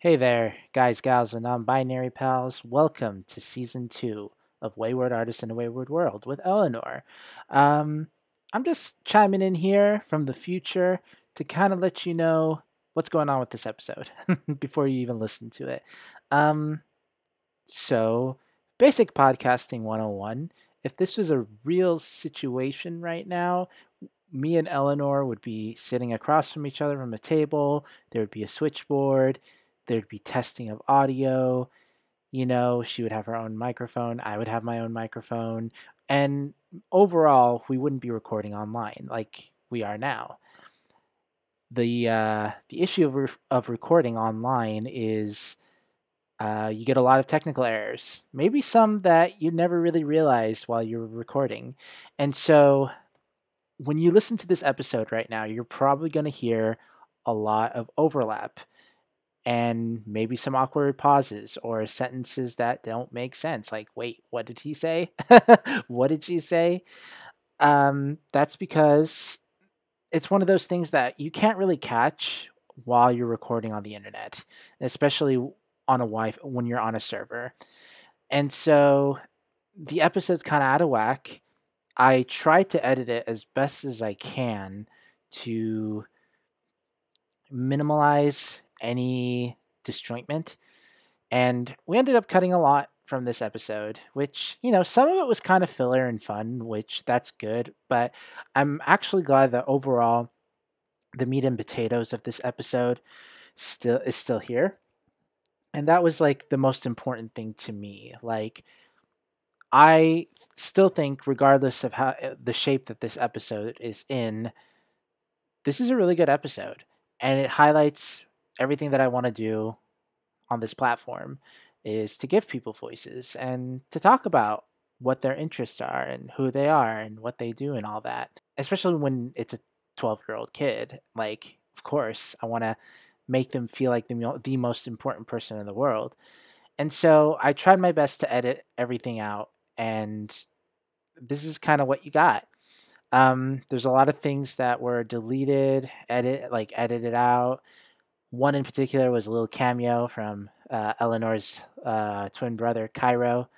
Hey there, guys, gals, and non binary pals. Welcome to season two of Wayward Artists in a Wayward World with Eleanor. Um, I'm just chiming in here from the future to kind of let you know what's going on with this episode before you even listen to it. Um, so, basic podcasting 101 if this was a real situation right now, me and Eleanor would be sitting across from each other from a table. There would be a switchboard. There'd be testing of audio. You know, she would have her own microphone. I would have my own microphone. And overall, we wouldn't be recording online like we are now. The uh, the issue of, re- of recording online is uh, you get a lot of technical errors, maybe some that you never really realized while you were recording. And so when you listen to this episode right now, you're probably going to hear a lot of overlap and maybe some awkward pauses or sentences that don't make sense. Like, wait, what did he say? what did she say? Um, that's because it's one of those things that you can't really catch while you're recording on the internet, especially on a Wi when you're on a server. And so the episode's kind of out of whack. I try to edit it as best as I can to minimize any disjointment. And we ended up cutting a lot from this episode, which, you know, some of it was kind of filler and fun, which that's good. But I'm actually glad that overall the meat and potatoes of this episode still is still here and that was like the most important thing to me like i still think regardless of how eh, the shape that this episode is in this is a really good episode and it highlights everything that i want to do on this platform is to give people voices and to talk about what their interests are and who they are and what they do and all that especially when it's a 12 year old kid like of course i want to make them feel like the, the most important person in the world. And so I tried my best to edit everything out, and this is kind of what you got. Um, there's a lot of things that were deleted, edit like edited out. One in particular was a little cameo from uh, Eleanor's uh, twin brother Cairo,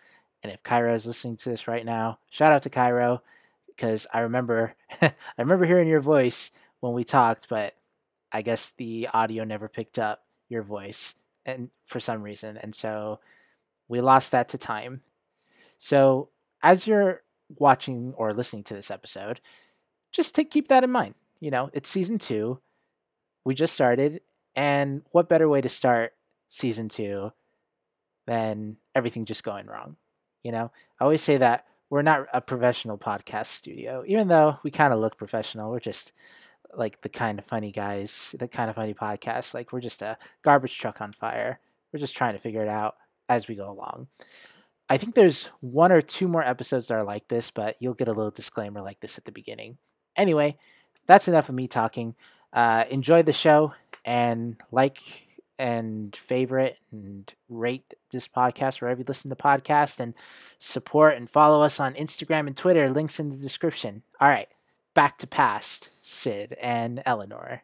and if Cairo is listening to this right now, shout out to Cairo because I remember I remember hearing your voice when we talked, but I guess the audio never picked up your voice and for some reason and so we lost that to time. So as you're watching or listening to this episode, just to keep that in mind. You know, it's season 2. We just started and what better way to start season 2 than everything just going wrong? You know, I always say that we're not a professional podcast studio, even though we kind of look professional. We're just like the kind of funny guys, the kind of funny podcast. Like we're just a garbage truck on fire. We're just trying to figure it out as we go along. I think there's one or two more episodes that are like this, but you'll get a little disclaimer like this at the beginning. Anyway, that's enough of me talking. Uh, enjoy the show and like and favorite and rate this podcast wherever you listen to podcasts and support and follow us on Instagram and Twitter. Links in the description. All right back to past Sid and Eleanor.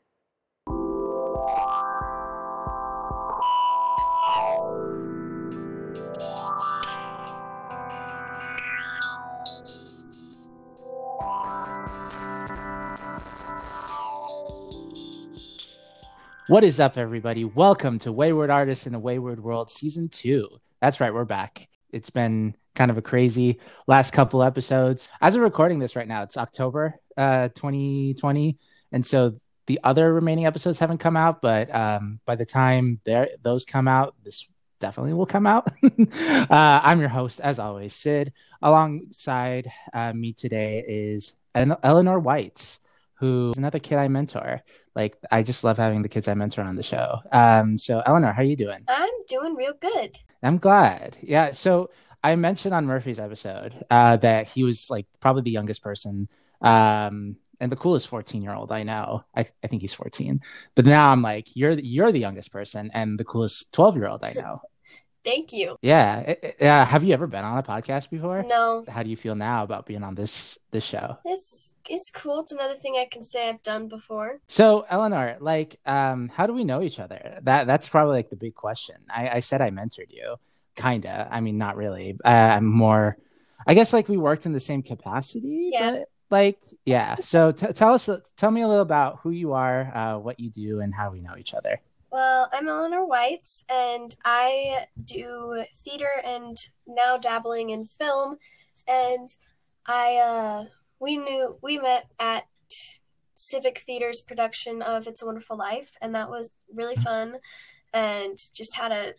What is up, everybody? Welcome to Wayward Artists in a Wayward World Season 2. That's right, we're back. It's been kind of a crazy last couple episodes. As we're recording this right now, it's October uh, 2020, and so the other remaining episodes haven't come out. But um, by the time those come out, this definitely will come out. uh, I'm your host, as always, Sid. Alongside uh, me today is Eleanor Weitz, who's another kid I mentor. Like I just love having the kids I mentor on the show. Um, so Eleanor, how are you doing? I'm doing real good. I'm glad. Yeah. So I mentioned on Murphy's episode uh, that he was like probably the youngest person um, and the coolest 14 year old I know. I, I think he's 14. But now I'm like, you're you're the youngest person and the coolest 12 year old I know. Thank you. Yeah. Yeah. Have you ever been on a podcast before? No. How do you feel now about being on this this show? It's it's cool. It's another thing I can say I've done before. So Eleanor, like, um, how do we know each other? That that's probably like the big question. I, I said I mentored you, kinda. I mean, not really. Uh, I'm more. I guess like we worked in the same capacity. Yeah. But, like, yeah. So t- tell us, tell me a little about who you are, uh, what you do, and how we know each other. Well, I'm Eleanor Weitz, and I do theater and now dabbling in film. And I, uh, we knew we met at Civic Theater's production of It's a Wonderful Life, and that was really fun, and just had a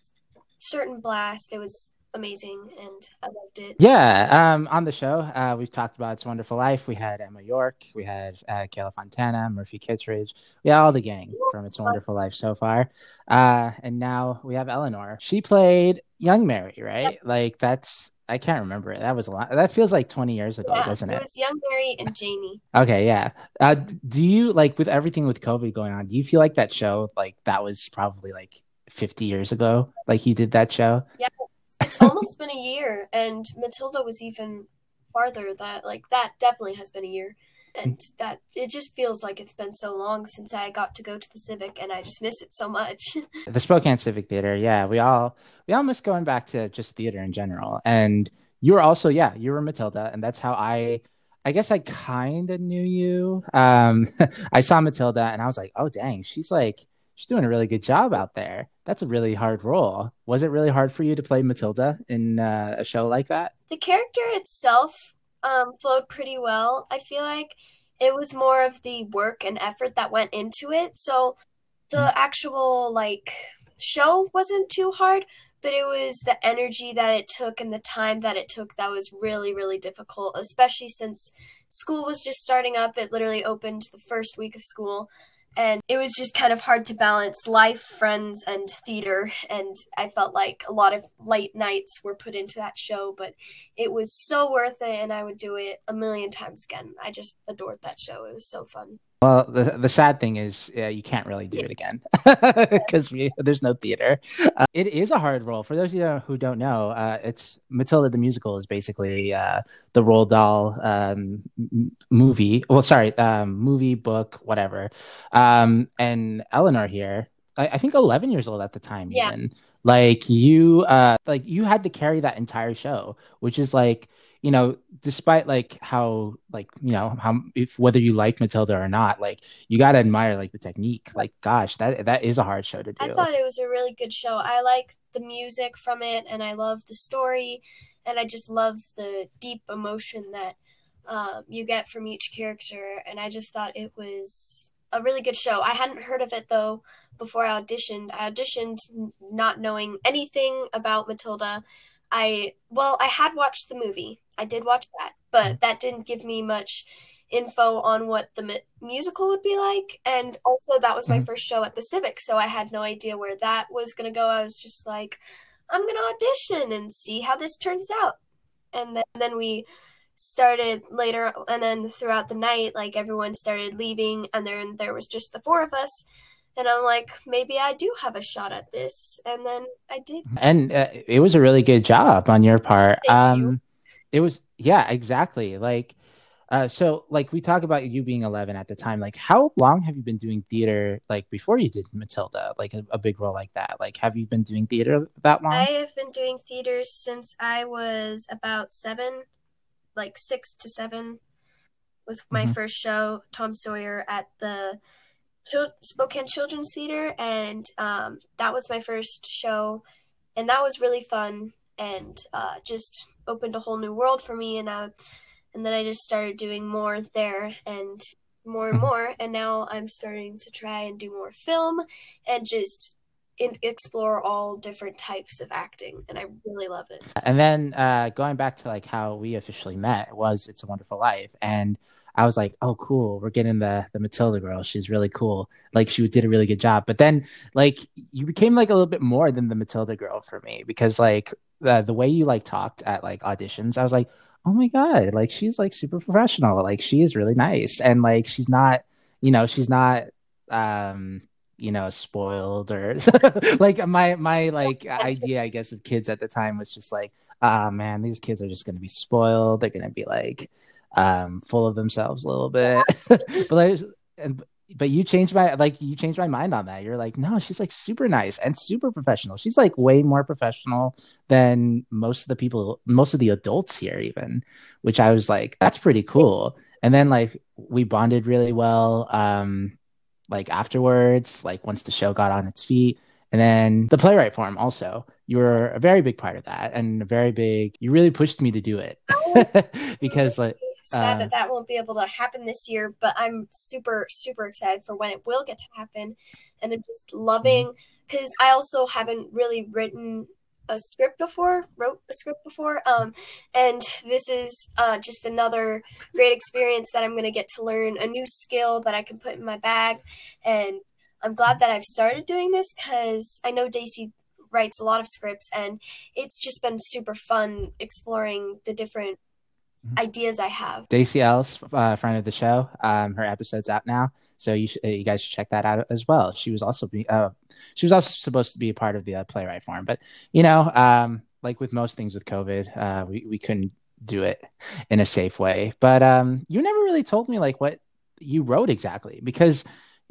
certain blast. It was amazing and I loved it. Yeah, um, on the show, uh, we've talked about It's Wonderful Life. We had Emma York, we had uh, Kayla Fontana, Murphy Kittredge. We had all the gang from It's Wonderful Life so far. Uh, and now we have Eleanor. She played Young Mary, right? Yep. Like that's I can't remember it. That was a lot. That feels like 20 years ago, yeah, doesn't it? It was Young Mary and Janie. Okay, yeah. Uh, do you like with everything with COVID going on? Do you feel like that show, like that was probably like 50 years ago, like you did that show? Yeah, it's almost been a year, and Matilda was even farther. That like that definitely has been a year, and that it just feels like it's been so long since I got to go to the Civic, and I just miss it so much. the Spokane Civic Theater, yeah, we all we all miss going back to just theater in general. And you were also, yeah, you were Matilda, and that's how I. I guess I kind of knew you. Um, I saw Matilda and I was like, oh, dang, she's like, she's doing a really good job out there that's a really hard role. Was it really hard for you to play Matilda in uh, a show like that? The character itself um, flowed pretty well. I feel like it was more of the work and effort that went into it. So the mm. actual like show wasn't too hard, but it was the energy that it took and the time that it took that was really really difficult, especially since school was just starting up. It literally opened the first week of school and it was just kind of hard to balance life, friends, and theater. And I felt like a lot of late nights were put into that show, but it was so worth it, and I would do it a million times again. I just adored that show. It was so fun. Well, the the sad thing is uh, you can't really do it again because there's no theater. Uh, it is a hard role for those of you who don't know. Uh, it's Matilda the musical is basically uh, the Roald Dahl um, movie. Well, sorry, um, movie, book, whatever. Um, and Eleanor here, I, I, think 11 years old at the time. Yeah. Even like you, uh, like you had to carry that entire show, which is like you know, despite like how like you know how if whether you like Matilda or not, like you gotta admire like the technique. Like, gosh, that that is a hard show to do. I thought it was a really good show. I like the music from it, and I love the story, and I just love the deep emotion that um, you get from each character. And I just thought it was a really good show. I hadn't heard of it though before I auditioned. I auditioned not knowing anything about Matilda. I well, I had watched the movie. I did watch that, but mm-hmm. that didn't give me much info on what the mu- musical would be like. And also, that was my mm-hmm. first show at the Civic, so I had no idea where that was going to go. I was just like, I'm going to audition and see how this turns out. And then, then we started later, and then throughout the night, like everyone started leaving, and then there was just the four of us and I'm like, maybe I do have a shot at this, and then I did. And uh, it was a really good job on your part. Thank um, you. It was, yeah, exactly. Like, uh, so like we talk about you being 11 at the time. Like, how long have you been doing theater? Like before you did Matilda, like a, a big role like that. Like, have you been doing theater that long? I have been doing theater since I was about seven, like six to seven. Was my mm-hmm. first show, Tom Sawyer, at the Spokane Children's Theater, and um, that was my first show, and that was really fun, and uh, just opened a whole new world for me, and uh, and then I just started doing more there, and more and mm-hmm. more, and now I'm starting to try and do more film, and just in, explore all different types of acting and i really love it and then uh, going back to like how we officially met was it's a wonderful life and I was like, oh, cool. We're getting the the Matilda girl. She's really cool. Like she did a really good job. But then like you became like a little bit more than the Matilda girl for me because like the the way you like talked at like auditions, I was like, oh my god, like she's like super professional. Like she is really nice and like she's not, you know, she's not um you know spoiled or like my my like idea i guess of kids at the time was just like ah oh, man these kids are just going to be spoiled they're going to be like um full of themselves a little bit but like and but you changed my like you changed my mind on that you're like no she's like super nice and super professional she's like way more professional than most of the people most of the adults here even which i was like that's pretty cool and then like we bonded really well um like afterwards, like once the show got on its feet. And then the playwright forum also. You were a very big part of that and a very big you really pushed me to do it. because like sad uh, that that won't be able to happen this year, but I'm super super excited for when it will get to happen. And I'm just loving because mm-hmm. I also haven't really written a script before, wrote a script before, um, and this is uh, just another great experience that I'm going to get to learn a new skill that I can put in my bag, and I'm glad that I've started doing this because I know Daisy writes a lot of scripts, and it's just been super fun exploring the different. Ideas I have. Daisy Ellis, uh, friend of the show, um, her episode's out now, so you sh- you guys should check that out as well. She was also be uh, she was also supposed to be a part of the uh, playwright forum, but you know, um, like with most things with COVID, uh, we we couldn't do it in a safe way. But um, you never really told me like what you wrote exactly because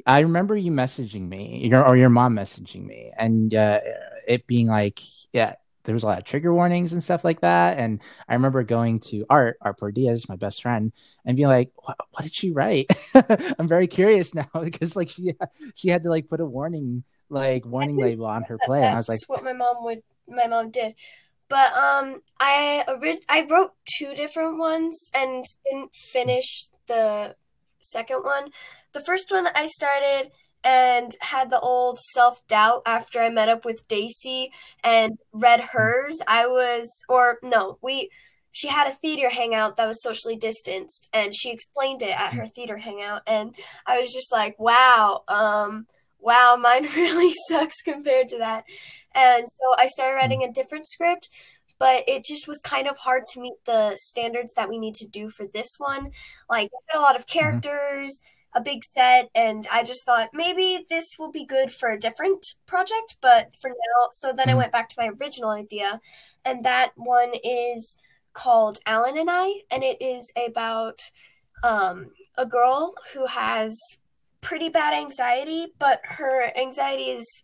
I remember you messaging me, your, or your mom messaging me, and uh, it being like, yeah, there was a lot of trigger warnings and stuff like that. And I remember going to Art, Art Pordias, my best friend, and being like, what, what did she write? I'm very curious now because like she she had to like put a warning like warning label on her play. And I was like, what my mom would my mom did. But um, I orig- I wrote two different ones and didn't finish the second one. The first one I started and had the old self doubt after I met up with Daisy and read hers. I was, or no, we, she had a theater hangout that was socially distanced and she explained it at her theater hangout. And I was just like, wow, um, wow, mine really sucks compared to that. And so I started writing a different script, but it just was kind of hard to meet the standards that we need to do for this one. Like, a lot of mm-hmm. characters. Mm-hmm a big set and I just thought maybe this will be good for a different project, but for now, so then I mm-hmm. went back to my original idea and that one is called Alan and I and it is about um, a girl who has pretty bad anxiety, but her anxiety is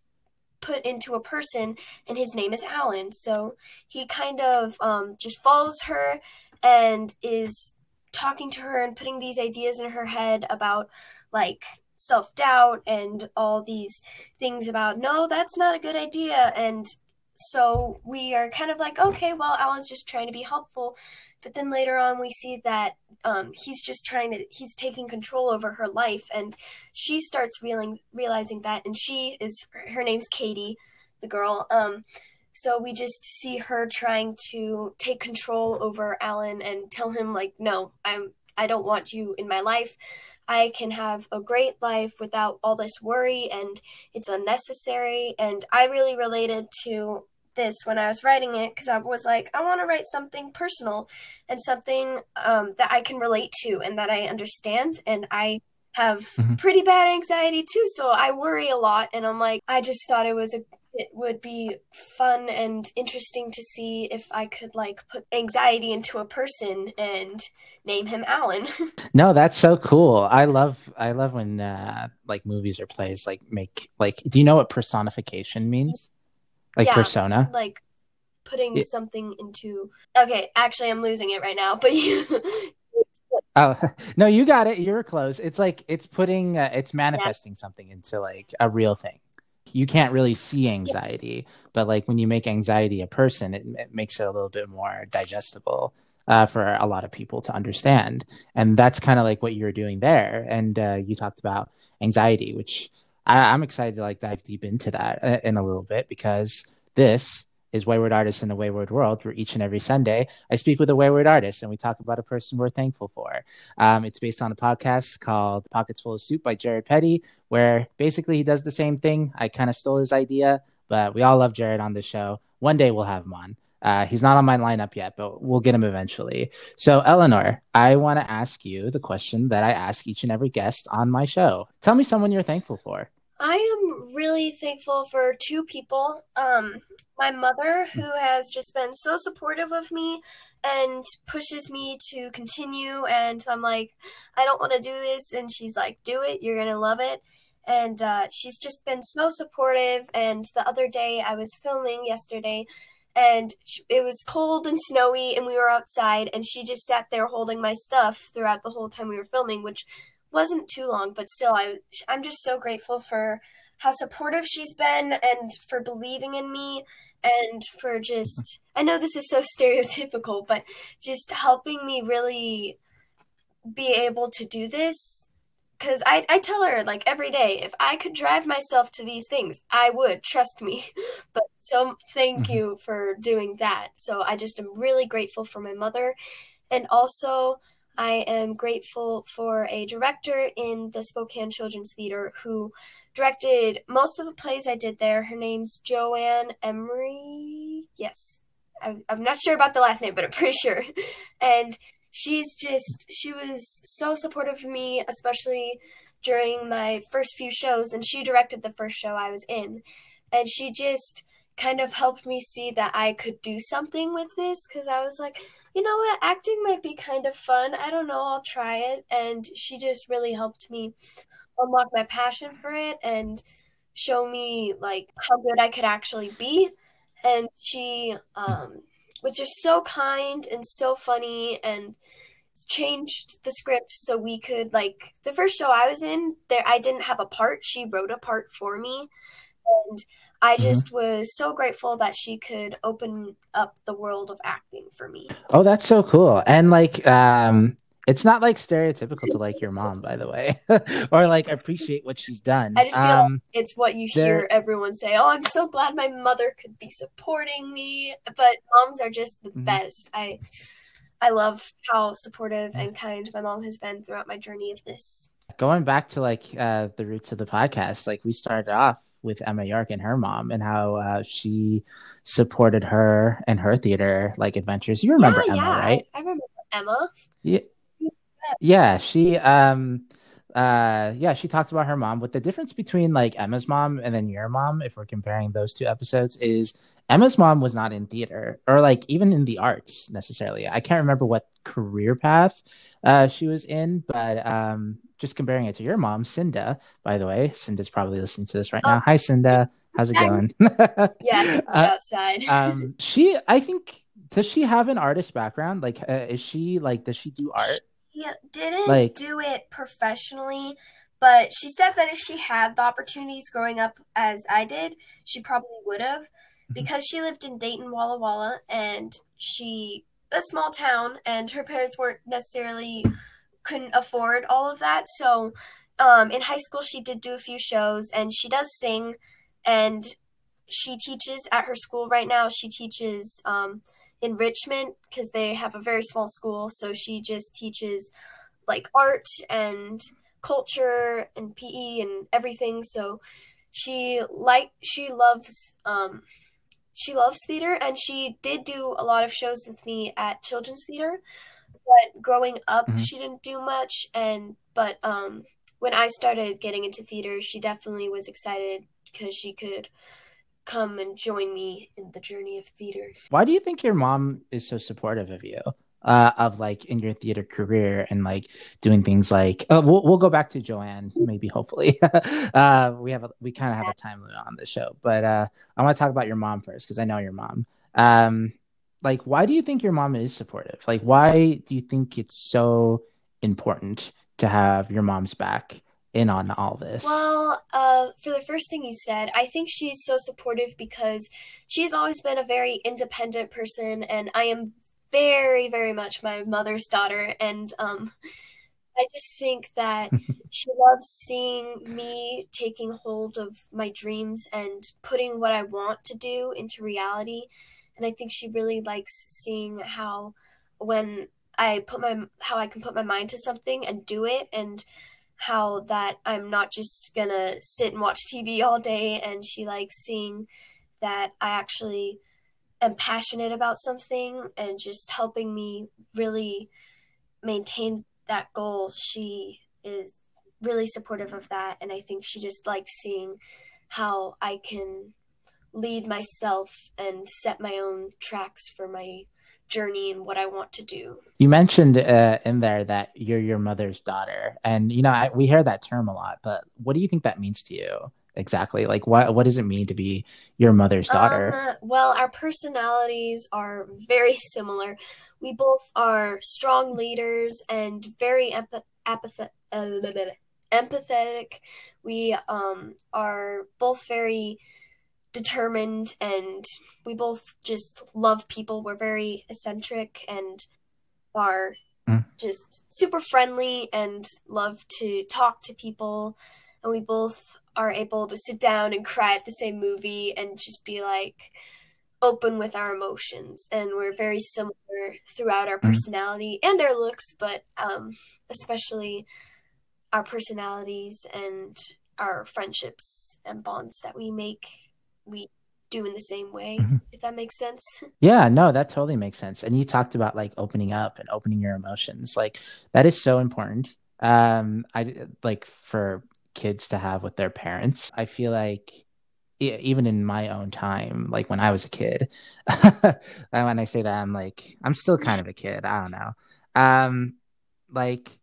put into a person and his name is Alan. So he kind of um, just follows her and is talking to her and putting these ideas in her head about like self doubt and all these things about no, that's not a good idea. And so we are kind of like, okay, well, Alan's just trying to be helpful. But then later on, we see that um, he's just trying to, he's taking control over her life. And she starts realizing, realizing that. And she is, her name's Katie, the girl. Um, so we just see her trying to take control over Alan and tell him like, no, I'm I don't want you in my life. I can have a great life without all this worry and it's unnecessary. And I really related to this when I was writing it because I was like, I want to write something personal and something um, that I can relate to and that I understand. And I have mm-hmm. pretty bad anxiety too, so I worry a lot. And I'm like, I just thought it was a it would be fun and interesting to see if I could like put anxiety into a person and name him Alan. no, that's so cool. I love I love when uh like movies or plays like make like do you know what personification means? Like yeah, persona? Like putting it, something into Okay, actually I'm losing it right now, but you Oh no, you got it. You're close. It's like it's putting, uh, it's manifesting yeah. something into like a real thing you can't really see anxiety, but like when you make anxiety a person, it, it makes it a little bit more digestible uh, for a lot of people to understand. And that's kind of like what you were doing there. And uh, you talked about anxiety, which I, am excited to like dive deep into that uh, in a little bit because this is Wayward Artists in the Wayward World, where each and every Sunday I speak with a wayward artist and we talk about a person we're thankful for. Um, it's based on a podcast called Pockets Full of Soup by Jared Petty, where basically he does the same thing. I kind of stole his idea, but we all love Jared on the show. One day we'll have him on. Uh, he's not on my lineup yet, but we'll get him eventually. So, Eleanor, I want to ask you the question that I ask each and every guest on my show. Tell me someone you're thankful for. I am really thankful for two people. Um, my mother, who has just been so supportive of me and pushes me to continue. And I'm like, I don't want to do this. And she's like, do it. You're going to love it. And uh, she's just been so supportive. And the other day, I was filming yesterday, and it was cold and snowy, and we were outside. And she just sat there holding my stuff throughout the whole time we were filming, which wasn't too long, but still, I I'm just so grateful for how supportive she's been and for believing in me and for just I know this is so stereotypical, but just helping me really be able to do this. Because I, I tell her like every day if i could drive myself to these things i would trust me. But so thank mm-hmm. you for doing that. So i just am really grateful for my mother. And also I am grateful for a director in the Spokane Children's Theater who directed most of the plays I did there. Her name's Joanne Emery. Yes. I'm, not sure about the last name, but I'm pretty sure. And she's just, she was so supportive of me, especially during my first few shows. And she directed the first show I was in. And she just kind of helped me see that I could do something with this because I was like, you know what, acting might be kind of fun. I don't know, I'll try it. And she just really helped me unlock my passion for it and show me like how good I could actually be. And she um, was just so kind and so funny and changed the script so we could like the first show I was in there I didn't have a part she wrote a part for me and I mm-hmm. just mm-hmm. was so grateful that she could open up the world of acting for me. Oh, that's so cool. And like um it's not like stereotypical to like your mom, by the way, or like appreciate what she's done. I just feel um, like it's what you hear everyone say. Oh, I'm so glad my mother could be supporting me. But moms are just the mm-hmm. best. I I love how supportive and kind my mom has been throughout my journey of this. Going back to like uh, the roots of the podcast, like we started off with Emma York and her mom and how uh, she supported her and her theater like adventures. You remember yeah, Emma, yeah. right? I remember Emma. Yeah. Yeah, she um uh yeah, she talked about her mom. But the difference between like Emma's mom and then your mom, if we're comparing those two episodes, is Emma's mom was not in theater or like even in the arts necessarily. I can't remember what career path uh she was in, but um just comparing it to your mom, Cinda, by the way. Cinda's probably listening to this right now. Oh, Hi, Cinda. How's it going? yeah, uh, outside. um, she, I think, does she have an artist background? Like, uh, is she like, does she do art? Yeah, didn't like, do it professionally, but she said that if she had the opportunities growing up as I did, she probably would have, mm-hmm. because she lived in Dayton, Walla Walla, and she a small town, and her parents weren't necessarily couldn't afford all of that. So um, in high school, she did do a few shows and she does sing and she teaches at her school right now. She teaches um, enrichment because they have a very small school. So she just teaches like art and culture and PE and everything. So she like she loves um, she loves theater and she did do a lot of shows with me at children's theater but growing up mm-hmm. she didn't do much and but um when I started getting into theater, she definitely was excited because she could come and join me in the journey of theater. Why do you think your mom is so supportive of you? Uh, of like in your theater career and like doing things like uh, we'll we'll go back to Joanne maybe hopefully uh, we have a, we kind of have a time limit on the show but uh, I want to talk about your mom first because I know your mom um, like why do you think your mom is supportive like why do you think it's so important to have your mom's back in on all this. Well uh, for the first thing you said i think she's so supportive because she's always been a very independent person and i am very very much my mother's daughter and um, I just think that she loves seeing me taking hold of my dreams and putting what I want to do into reality and I think she really likes seeing how when I put my how I can put my mind to something and do it and how that I'm not just gonna sit and watch TV all day and she likes seeing that I actually am passionate about something and just helping me really maintain that goal. She is really supportive of that. And I think she just likes seeing how I can lead myself and set my own tracks for my journey and what I want to do. You mentioned uh, in there that you're your mother's daughter, and you know I, we hear that term a lot. But what do you think that means to you exactly? Like, what what does it mean to be your mother's daughter? Um, well, our personalities are very similar. We both are strong leaders and very empath- apath- uh, empathetic. We um, are both very determined and we both just love people. We're very eccentric and are mm. just super friendly and love to talk to people. And we both are able to sit down and cry at the same movie and just be like open with our emotions. And we're very similar throughout our mm. personality mm. and our looks, but um, especially our personalities and our friendships and bonds that we make we do in the same way mm-hmm. if that makes sense. Yeah no that totally makes sense. And you talked about like opening up and opening your emotions. Like that is so important. Um i like for kids to have with their parents i feel like even in my own time like when i was a kid and when i say that i'm like i'm still kind of a kid i don't know. Um like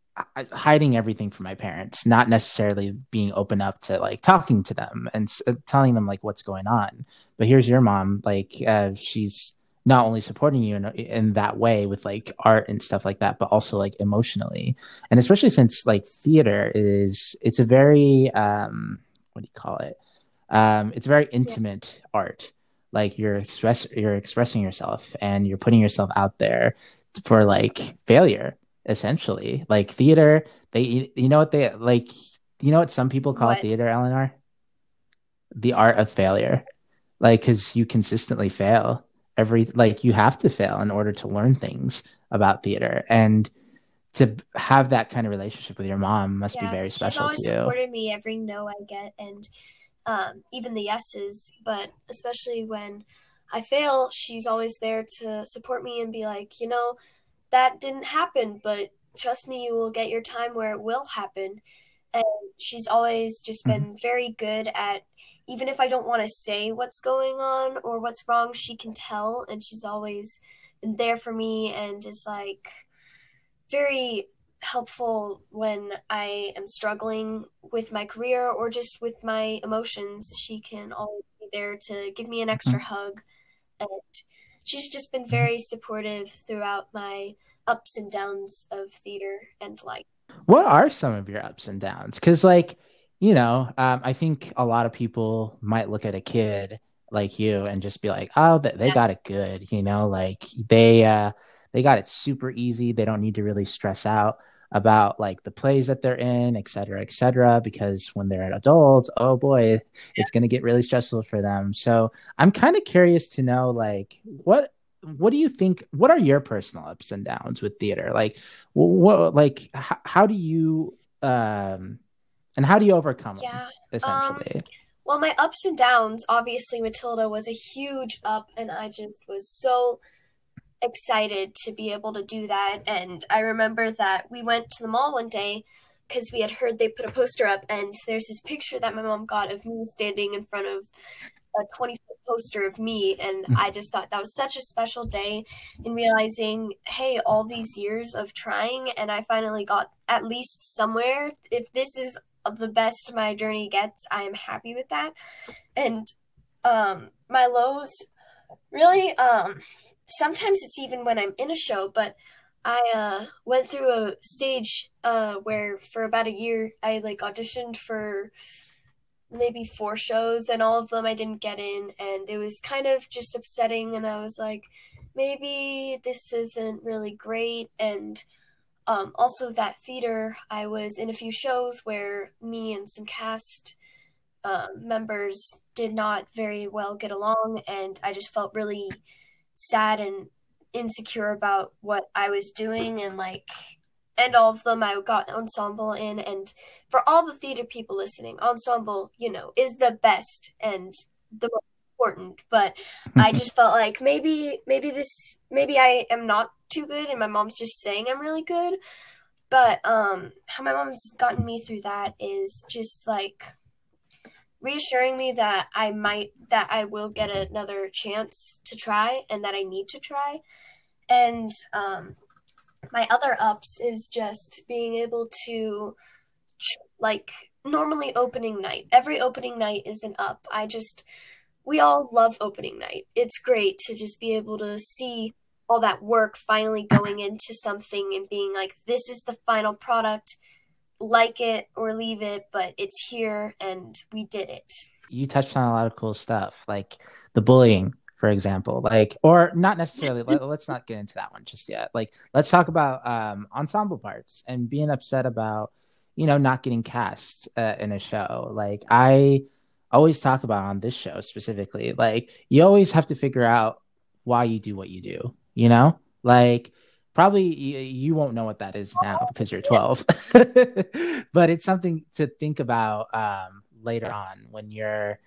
hiding everything from my parents, not necessarily being open up to like talking to them and uh, telling them like what's going on. But here's your mom, like uh, she's not only supporting you in, in that way with like art and stuff like that, but also like emotionally, and especially since like theater is it's a very um what do you call it? Um, it's a very intimate yeah. art. Like you're express you're expressing yourself and you're putting yourself out there for like failure essentially. Like theater, they you know what they like you know what some people call what? theater, Eleanor? The art of failure. Like cuz you consistently fail. Every like you have to fail in order to learn things about theater and to have that kind of relationship with your mom must yeah, be very special to you. She's always supported me every no I get and um, even the yeses, but especially when I fail, she's always there to support me and be like, you know, that didn't happen, but trust me, you will get your time where it will happen. And she's always just been mm-hmm. very good at, even if I don't want to say what's going on or what's wrong, she can tell. And she's always been there for me and is like very helpful when I am struggling with my career or just with my emotions. She can always be there to give me an extra mm-hmm. hug. And she's just been very supportive throughout my ups and downs of theater and life. What are some of your ups and downs? Because, like, you know, um, I think a lot of people might look at a kid like you and just be like, "Oh, they, they yeah. got it good," you know, like they uh, they got it super easy. They don't need to really stress out about like the plays that they're in, et cetera, et cetera, because when they're an adult, oh boy, it's going to get really stressful for them. So I'm kind of curious to know like what what do you think what are your personal ups and downs with theater? Like what like how, how do you um and how do you overcome yeah, them essentially? um, well my ups and downs obviously matilda was a huge up and i just was so excited to be able to do that. And I remember that we went to the mall one day because we had heard they put a poster up, and there's this picture that my mom got of me standing in front of a 20 foot poster of me. And hmm. I just thought that was such a special day in realizing, hey, all these years of trying, and I finally got at least somewhere. If this is the best my journey gets, I am happy with that. And um, my lows really um, sometimes it's even when I'm in a show, but I uh, went through a stage uh, where for about a year I like auditioned for maybe four shows and all of them I didn't get in and it was kind of just upsetting and I was like maybe this isn't really great and um, also that theater I was in a few shows where me and some cast uh, members did not very well get along and I just felt really sad and insecure about what I was doing and like and all of them I got ensemble in and for all the theater people listening, ensemble, you know, is the best and the most important. But I just felt like maybe maybe this maybe I am not too good and my mom's just saying I'm really good. but um, how my mom's gotten me through that is just like reassuring me that I might that I will get another chance to try and that I need to try. And um, my other ups is just being able to like normally opening night. Every opening night is an up. I just we all love opening night. It's great to just be able to see all that work finally going into something and being like this is the final product like it or leave it, but it's here and we did it. You touched on a lot of cool stuff, like the bullying, for example, like, or not necessarily. let, us not get into that one just yet. Like, let's talk about um, ensemble parts and being upset about, you know, not getting cast uh, in a show. Like, I always talk about on this show specifically, like, you always have to figure out why you do what you do, you know? Like, probably you, you won't know what that is now because you're 12 but it's something to think about um, later on when you're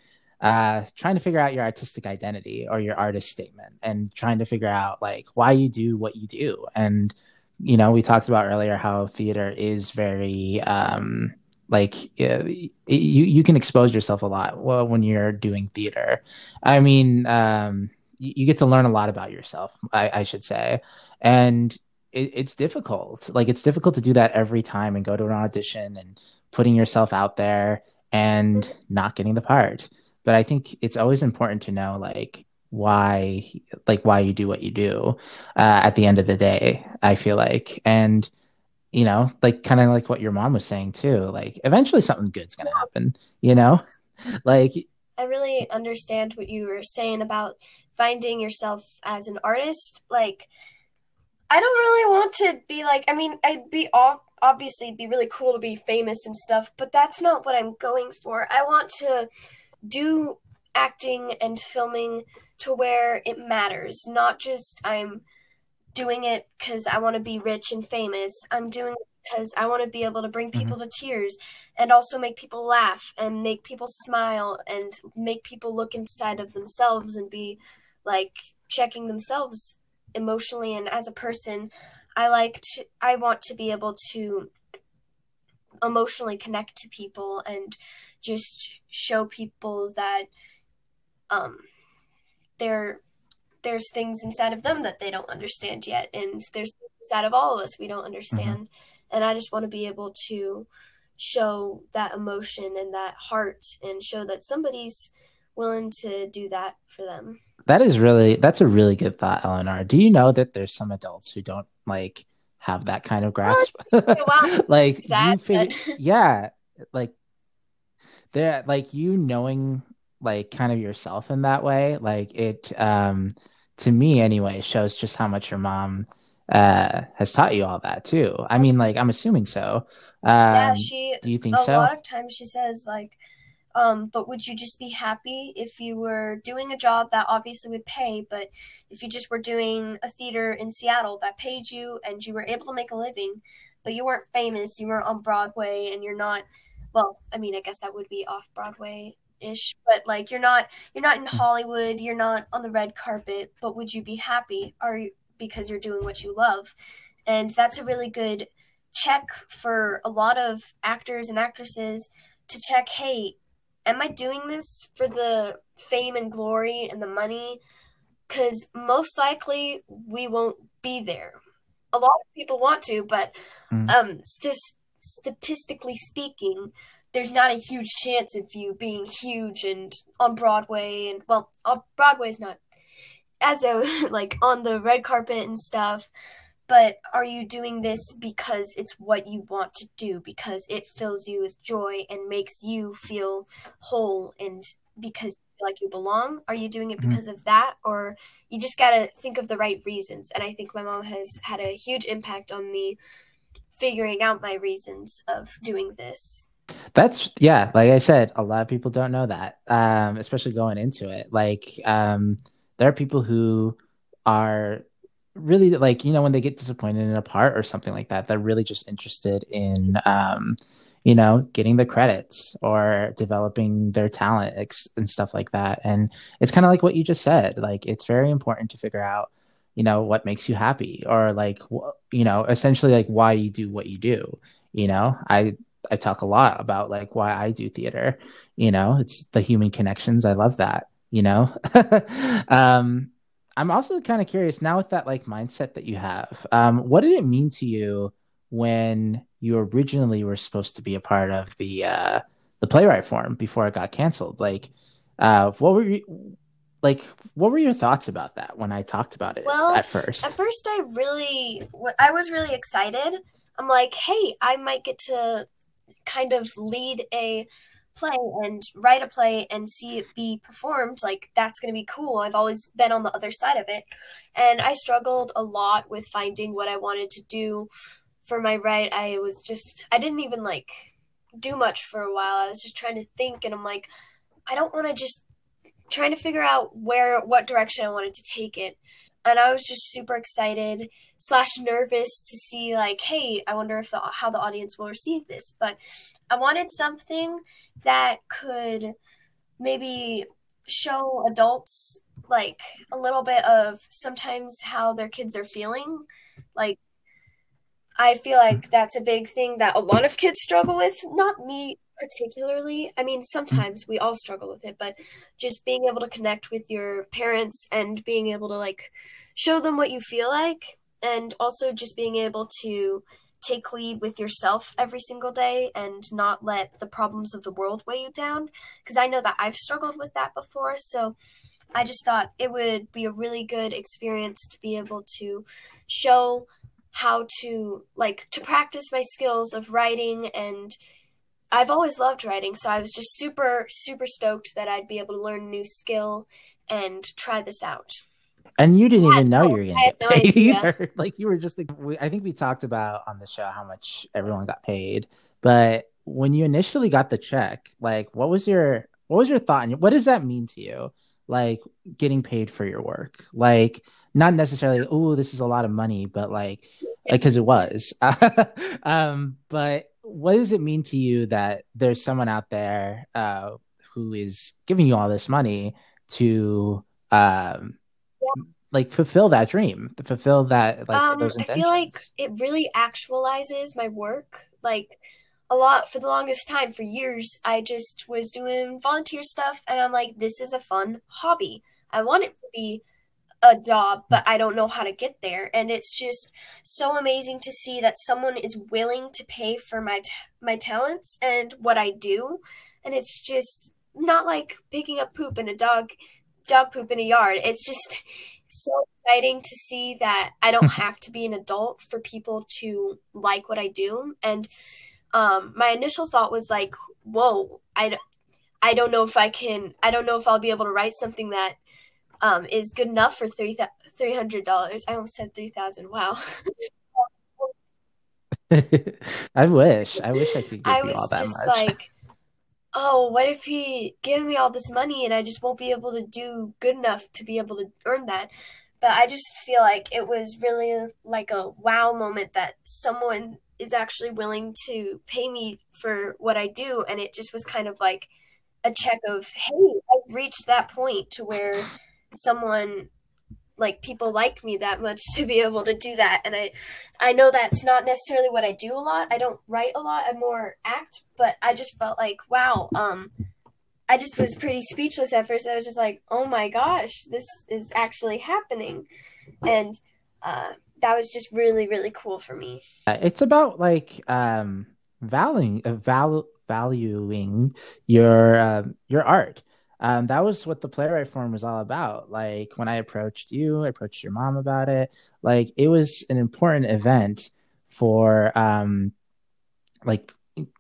uh, trying to figure out your artistic identity or your artist statement and trying to figure out like why you do what you do. And you know we talked about earlier how theater is very um, like uh, you you can expose yourself a lot well, when you're doing theater. I mean um, you get to learn a lot about yourself i, I should say. And it, it's difficult. Like it's difficult to do that every time and go to an audition and putting yourself out there and not getting the part. But i think it's always important to know like why like why you do what you do uh, at the end of the day i feel like. And you know like kind of like what your mom was saying too like eventually something good's gonna happen you know? Like i really understand what you were saying about finding yourself as an artist like I don't really want to be like. I mean, I'd be off. Obviously, it'd be really cool to be famous and stuff, but that's not what I'm going for. I want to do acting and filming to where it matters, not just I'm doing it because I want to be rich and famous. I'm doing it because I want to be able to bring mm-hmm. people mm-hmm. to tears and also make people laugh and make people smile and make people look inside of themselves and be like checking themselves emotionally and as a person, I like to I want to be able to emotionally connect to people and just show people that um there there's things inside of them that they don't understand yet and there's things inside of all of us we don't understand mm-hmm. and I just want to be able to show that emotion and that heart and show that somebody's willing to do that for them. That is really that's a really good thought, Eleanor. Do you know that there's some adults who don't like have that kind of grasp? like that, figure, but... yeah, like they're like you knowing like kind of yourself in that way, like it um to me anyway shows just how much your mom uh has taught you all that too. I mean like I'm assuming so. Um, yeah, she do you think a so? A lot of times she says like um, but would you just be happy if you were doing a job that obviously would pay, but if you just were doing a theater in Seattle that paid you and you were able to make a living, but you weren't famous, you weren't on Broadway, and you're not, well, I mean, I guess that would be off Broadway ish, but like you're not, you're not in Hollywood, you're not on the red carpet, but would you be happy? Are you, because you're doing what you love? And that's a really good check for a lot of actors and actresses to check, hey, am I doing this for the fame and glory and the money? Because most likely we won't be there. A lot of people want to, but mm. um, st- statistically speaking, there's not a huge chance of you being huge and on Broadway and well, Broadway is not as a like on the red carpet and stuff but are you doing this because it's what you want to do because it fills you with joy and makes you feel whole and because you feel like you belong are you doing it mm-hmm. because mm-hmm. of that or you just got to think of the right reasons and i think my mom has had a huge impact on me figuring out my reasons of doing this that's yeah like i said a lot of people don't know that um especially going into it like um there are people who are really like you know when they get disappointed in a part or something like that they're really just interested in um you know getting the credits or developing their talent and stuff like that. And it's kind of like what you just said like it's very important to figure out you know what makes you happy or like you know essentially like why you do what you do you know? I i talk a lot about like why i do theater you know? It's the human connections i love that you know? Um i'm also kind of curious now with that like mindset that you have um what did it mean to you when you originally were supposed to be a part of the uh the playwright forum before it got canceled? Like uh what were you like what were your thoughts about that when i talked about it well at first? at first i really i was really excited. I'm like hey i might get to kind of lead a play and write a play and see it be performed like that's going to be cool i've always been on the other side of it and i struggled a lot with finding what i wanted to do for my write i was just i didn't even like do much for a while i was just trying to think and i'm like i don't want to just trying to figure out where what direction I wanted to take it. And I was just super excited slash nervous to see like, hey, I wonder if the how the audience will receive this. But I wanted something that could maybe show adults like a little bit of sometimes how their kids are feeling. Like I feel like mm-hmm. that's a big thing that a lot of kids struggle with. Not me particularly. I mean, mm-hmm. sometimes we all struggle with it, but just being able to connect with your parents and being able to like show them what you feel like and also just being able to take lead with yourself every single day and not let the problems of the world weigh you down because I know that I've struggled with that before. So I just thought it would be a really good experience to be able to show how to like to practice my skills of writing and I've always loved writing, so I was just super, super stoked that I'd be able to learn a new skill and try this out. And you didn't even know no, you were going to get paid either. Like you were just like, we, I think we talked about on the show how much everyone got paid, but when you initially got the check, like what was your what was your thought? And what does that mean to you? Like getting paid for your work, like not necessarily, oh, this is a lot of money, but like, like because it was. um, but what does it mean to you that there's someone out there uh, who is giving you all this money to um, yeah. Like fulfill that dream, fulfill that like um, those intentions? I feel like it really actualizes my work. Like a lot for the longest time, for years, I just was doing volunteer stuff, and I'm like, this is a fun hobby. I want it to be a job, but I don't know how to get there. And it's just so amazing to see that someone is willing to pay for my t- my talents and what I do. And it's just not like picking up poop in a dog dog poop in a yard. It's just so exciting to see that I don't have to be an adult for people to like what I do. And um, my initial thought was like, whoa, I, I don't know if I can, I don't know if I'll be able to write something that um, is good enough for three three hundred dollars. I almost said three thousand. Wow. I wish. I wish I could give I you all that just much. Like, oh, what if he give me all this money and I just won't be able to do good enough to be able to earn that? But I just feel like it was really like a wow moment that someone is actually willing to pay me for what I do, and it just was kind of like a check of, hey, I've reached that point to where someone like people like me that much to be able to do that and i i know that's not necessarily what i do a lot. I don't write a lot. I more act but i just felt like wow um i just was pretty speechless at first. I was just like oh my gosh this is actually happening. And uh that was just really really cool for me. Uh, it's about like um valuing uh, val- valuing your uh, your art um, that was what the playwright forum was all about. Like when I approached you, I approached your mom about it. Like it was an important event for um, like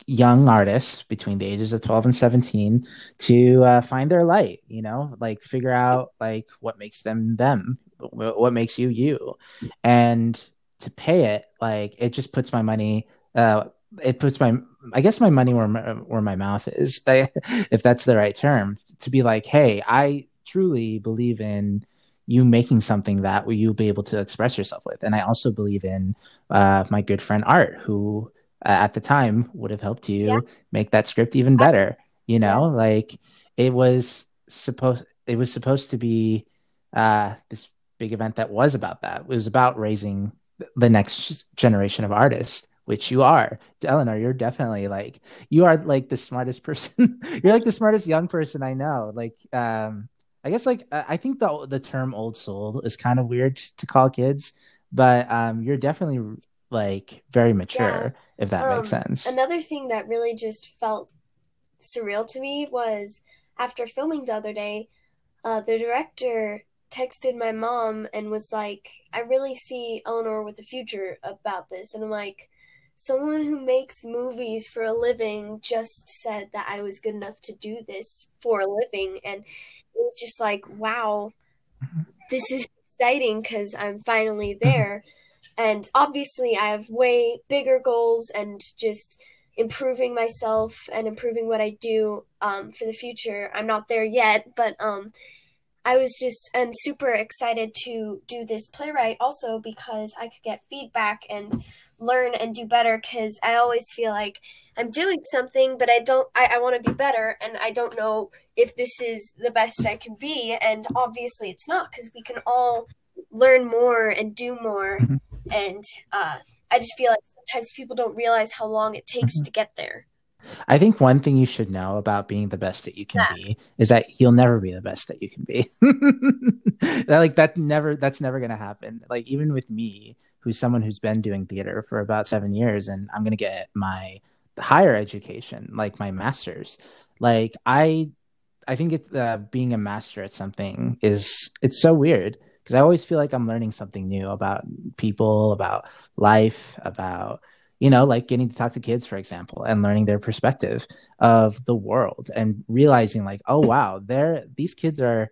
young artists between the ages of 12 and 17 to uh, find their light you know like figure out like what makes them them what makes you you and to pay it like it just puts my money uh, it puts my I guess my money where my, where my mouth is, if that's the right term, to be like, hey, I truly believe in you making something that you'll be able to express yourself with, and I also believe in uh, my good friend Art, who uh, at the time would have helped you yeah. make that script even better. You know, yeah. like it was supposed it was supposed to be uh, this big event that was about that. It was about raising the next generation of artists, which you are. Eleanor, you're definitely like you are like the smartest person. you're like the smartest young person I know. Like um I guess like I think the the term old soul is kind of weird to call kids, but um you're definitely like very mature yeah. if that um, makes sense. Another thing that really just felt surreal to me was after filming the other day, uh, the director texted my mom and was like, I really see Eleanor with a future about this. And I'm like, someone who makes movies for a living just said that I was good enough to do this for a living. And it was just like, wow, mm-hmm. this is exciting because I'm finally mm-hmm. there. And obviously, I have way bigger goals and just improving myself and improving what I do um, for the future. I'm not there yet, but um, I was just and super excited to do this playwright also because I could get feedback and learn and do better because I always feel like I'm doing something, but I don't, I, I want to be better and I don't know if this is the best I can be. And obviously it's not because we can all learn more and do more. Mm-hmm. And uh, I just feel like sometimes people don't realize how long it takes mm-hmm. to get there. I think one thing you should know about being the best that you can yeah. be is that you'll never be the best that you can be. like that never that's never going to happen. Like even with me, who's someone who's been doing theater for about 7 years and I'm going to get my higher education, like my masters. Like I I think it uh, being a master at something is it's so weird because I always feel like I'm learning something new about people, about life, about you know, like getting to talk to kids, for example, and learning their perspective of the world and realizing like, oh wow, they're these kids are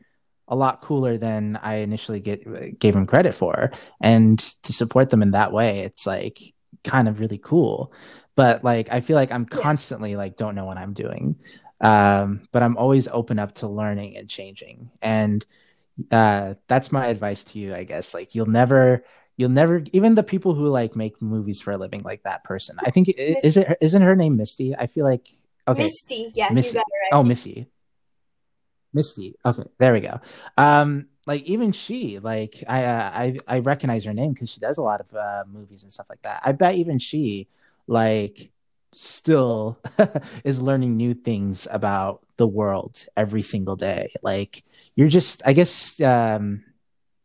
a lot cooler than I initially get gave him credit for. And to support them in that way, it's like kind of really cool. But like I feel like I'm constantly like don't know what I'm doing. Um, but I'm always open up to learning and changing. And uh, that's my advice to you, I guess. Like you'll never you'll never even the people who like make movies for a living like that person. I think is it isn't her name Misty? I feel like okay. Misty, yeah, Misty. Right. Oh, Misty. Misty. Okay, there we go. Um, like even she, like I, uh, I, I recognize her name because she does a lot of uh, movies and stuff like that. I bet even she, like, still is learning new things about the world every single day. Like you're just, I guess, um,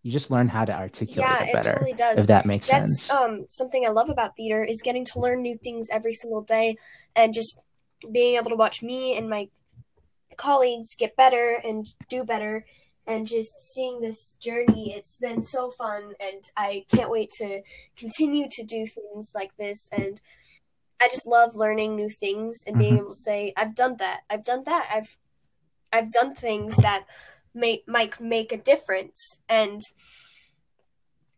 you just learn how to articulate yeah, it better. It totally does. If that makes That's, sense. Um, something I love about theater is getting to learn new things every single day, and just being able to watch me and my colleagues get better and do better. And just seeing this journey it's been so fun. And i can't wait to continue to do things like this. And i just love learning new things and being mm-hmm. able to say i've done that. I've done that. I've i've done things that may might make a difference. And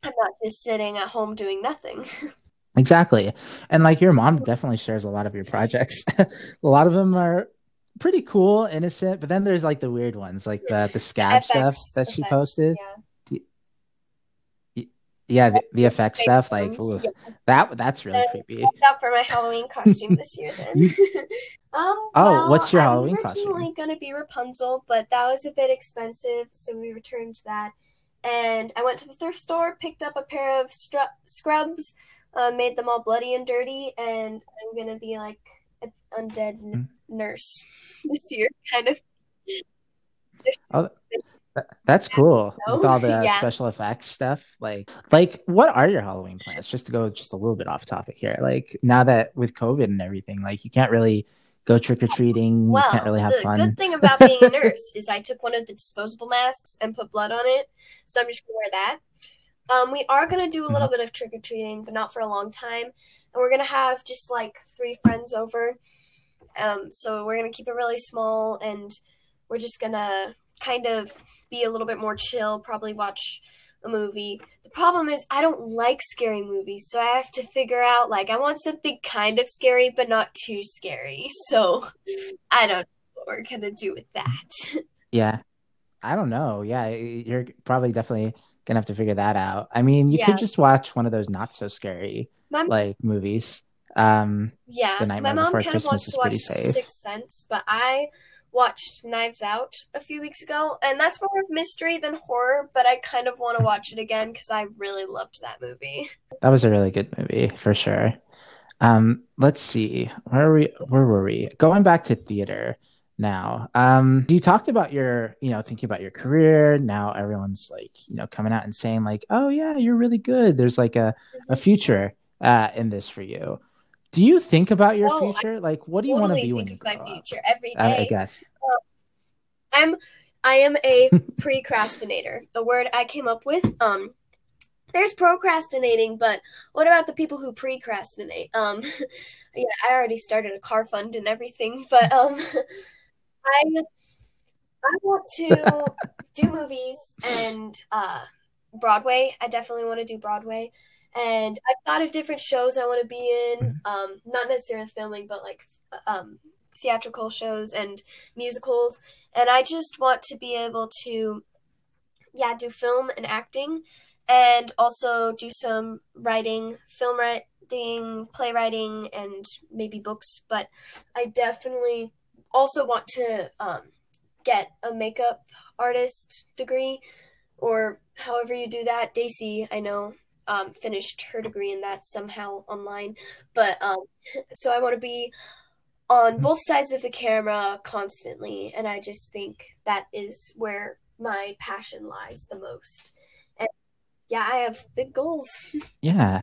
i'm not just sitting at home doing nothing. Exactly. And like your mom definitely shares a lot of your projects. A lot of them are pretty cool, innocent. But then there's like the weird ones, like the the scab FX, stuff that she posted. Yeah, yeah the, the effects stuff, like ooh, yeah. that that's really and creepy. Out for my Halloween costume this year, then. um, oh, well, what's your Halloween costume? I was originally going to be Rapunzel, but that was a bit expensive, so we returned that. And I went to the thrift store, picked up a pair of stru- scrubs, uh, made them all bloody and dirty, and I'm gonna be like undead mm nurse this year, kind of. Oh, that's cool with all the yeah. special effects stuff. Like, like what are your Halloween plans? Just to go just a little bit off topic here. Like now that with COVID and everything, like you can't really go trick or treating. Well, you can't really have the fun. good thing about being a nurse is I took one of the disposable masks and put blood on it, so I'm just gonna wear that. Um, we are gonna do a little mm-hmm. bit of trick or treating, but not for a long time. And we're gonna have just like three friends over um, so we're gonna keep it really small, and we're just gonna kind of be a little bit more chill. Probably watch a movie. The problem is I don't like scary movies, so I have to figure out like I want something kind of scary but not too scary. So I don't know what we're gonna do with that. Yeah. I don't know. Yeah, you're probably definitely gonna have to figure that out. I mean, you yeah. could just watch one of those not so scary My, like movies. Um, yeah, my mom kind Christmas of wants to watch Sixth Sense, but I watched Knives Out a few weeks ago, and that's more of mystery than horror, but I kind of want to watch it again because I really loved that movie. That was a really good movie for sure. Um, let's see, where are we? Where were we? Going back to theater now. Um, you talked about your, you know, thinking about your career. Now everyone's like, you know, coming out and saying like, "Oh yeah, you're really good." There's like a a mm-hmm. future uh, in this for you. Do you think about your oh, future? I like, what do you totally want to be when you grow my future up? every day. I, I guess. I'm I am a procrastinator. The word I came up with. Um, there's procrastinating, but what about the people who precrastinate? Um, yeah, I already started a car fund and everything, but um, I I want to do movies and uh, Broadway. I definitely want to do Broadway and I've thought of different shows I want to be in. Mm-hmm. Um, not necessarily filming, but like um, theatrical shows and musicals. And I just want to be able to, yeah, do film and acting, and also do some writing, film writing, playwriting, and maybe books. But I definitely also want to um, get a makeup artist degree or however you do that. Daisy, I know, um, finished her degree in that somehow online. But um, so I want to be on both sides of the camera constantly, and I just think that is where my passion lies the most. And yeah, I have big goals. yeah.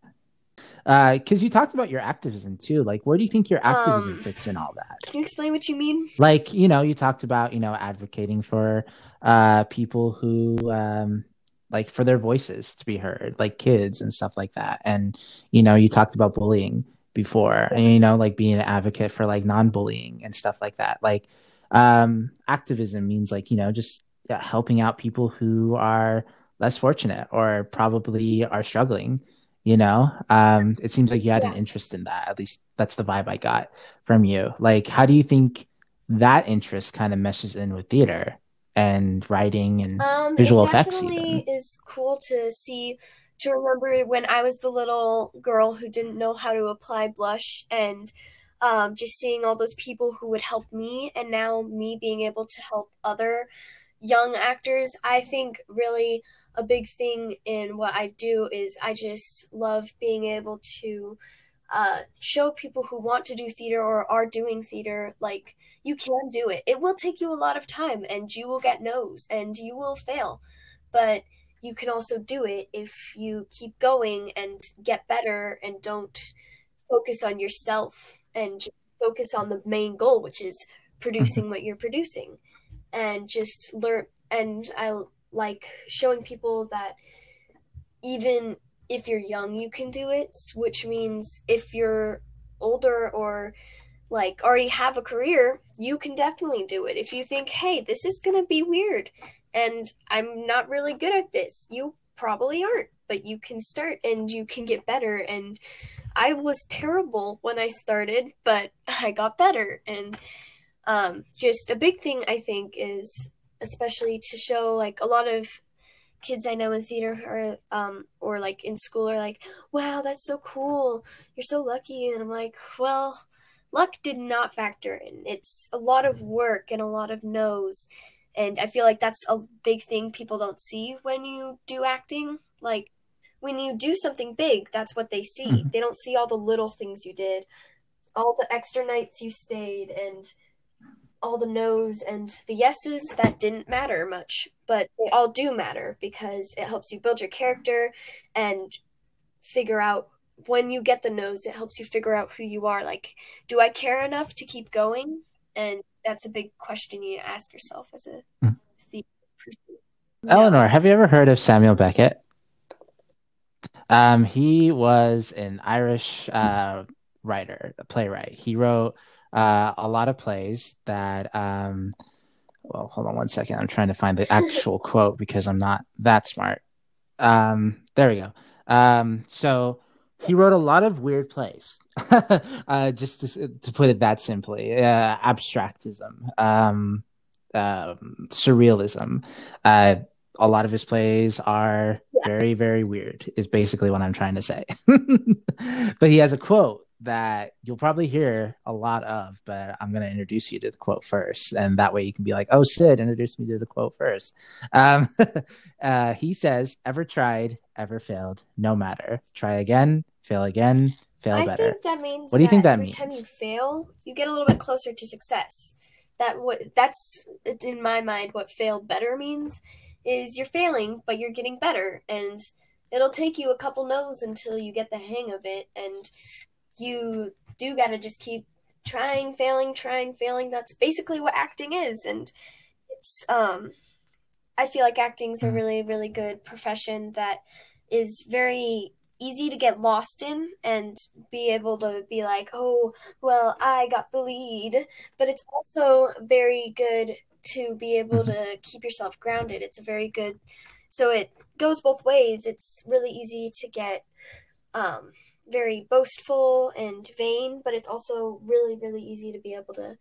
Because uh, you talked about your activism too. Like, where do you think your activism um, fits in all that? Can you explain what you mean? Like, you know, you talked about, you know, advocating for uh, people who um, like for their voices to be heard, like kids and stuff like that. And you know, you talked about bullying before, and you know, like being an advocate for like non-bullying and stuff like that. Like um activism means like, you know, just helping out people who are less fortunate or probably are struggling you know um it seems like you had yeah. an interest in that at least that's the vibe i got from you like how do you think that interest kind of meshes in with theater and writing and um, visual effects. Definitely is cool to see to remember when I was the little girl who didn't know how to apply blush and um, just seeing all those people who would help me and now me being able to help other young actors. I think really a big thing in what I do is I just love being able to uh, show people who want to do theater or are doing theater like you can do it. It will take you a lot of time and you will get no's and you will fail. But you can also do it if you keep going and get better and don't focus on yourself and focus on the main goal, which is producing mm-hmm. what you're producing. And just learn. And I like showing people that even if you're young, you can do it, which means if you're older or like already have a career, you can definitely do it. If you think, hey, this is going to be weird and I'm not really good at this, you probably aren't, but you can start and you can get better. And I was terrible when I started, but I got better. And um, just a big thing, I think, is especially to show like a lot of kids I know in theater or um or like in school are like, "Wow, that's so cool. You're so lucky." And I'm like, "Well, luck did not factor in. It's a lot of work and a lot of no's." And I feel like that's a big thing people don't see when you do acting. Like when you do something big, that's what they see. Mm-hmm. They don't see all the little things you did, all the extra nights you stayed and all the no's and the yeses that didn't matter much, but they all do matter because it helps you build your character and figure out when you get the no's, it helps you figure out who you are. Like, do I care enough to keep going? And that's a big question you ask yourself as a mm. person. Eleanor, have you ever heard of Samuel Beckett? Um, he was an Irish uh, writer, a playwright. He wrote uh, a lot of plays that. Um, well, hold on one second. I'm trying to find the actual quote because I'm not that smart. Um, there we go. Um, so he wrote a lot of weird plays, uh, just to, to, put it that simply. Uh, abstractism, um, uh, surrealism. Uh, a lot of his plays are very, very weird. Is basically what I'm trying to say. but he has a quote that you'll probably hear a lot of, but I'm going to introduce you to the quote first. And that way you can be like, oh, Sid, introduce me to the quote first. Um, uh, he says, ever tried, ever failed, no matter. Try again, fail again, fail I better. think that means What do you think that every means? time you fail, you get a little bit closer to success. That what that's in my mind what fail better means is you're failing, but you're getting better, and it'll take you a couple no's until you get the hang of it, and you do got to just keep trying, failing, trying, failing. That's basically what acting is, and it's um, I feel like acting's a Mhm. really, really good profession that is very easy to get lost in and be able to be like, oh, well, I got the lead. But it's also very good to be able to keep yourself grounded. It's a very good, so it goes both ways. It's really easy to get um, very boastful and vain, but it's also really, really easy to be able to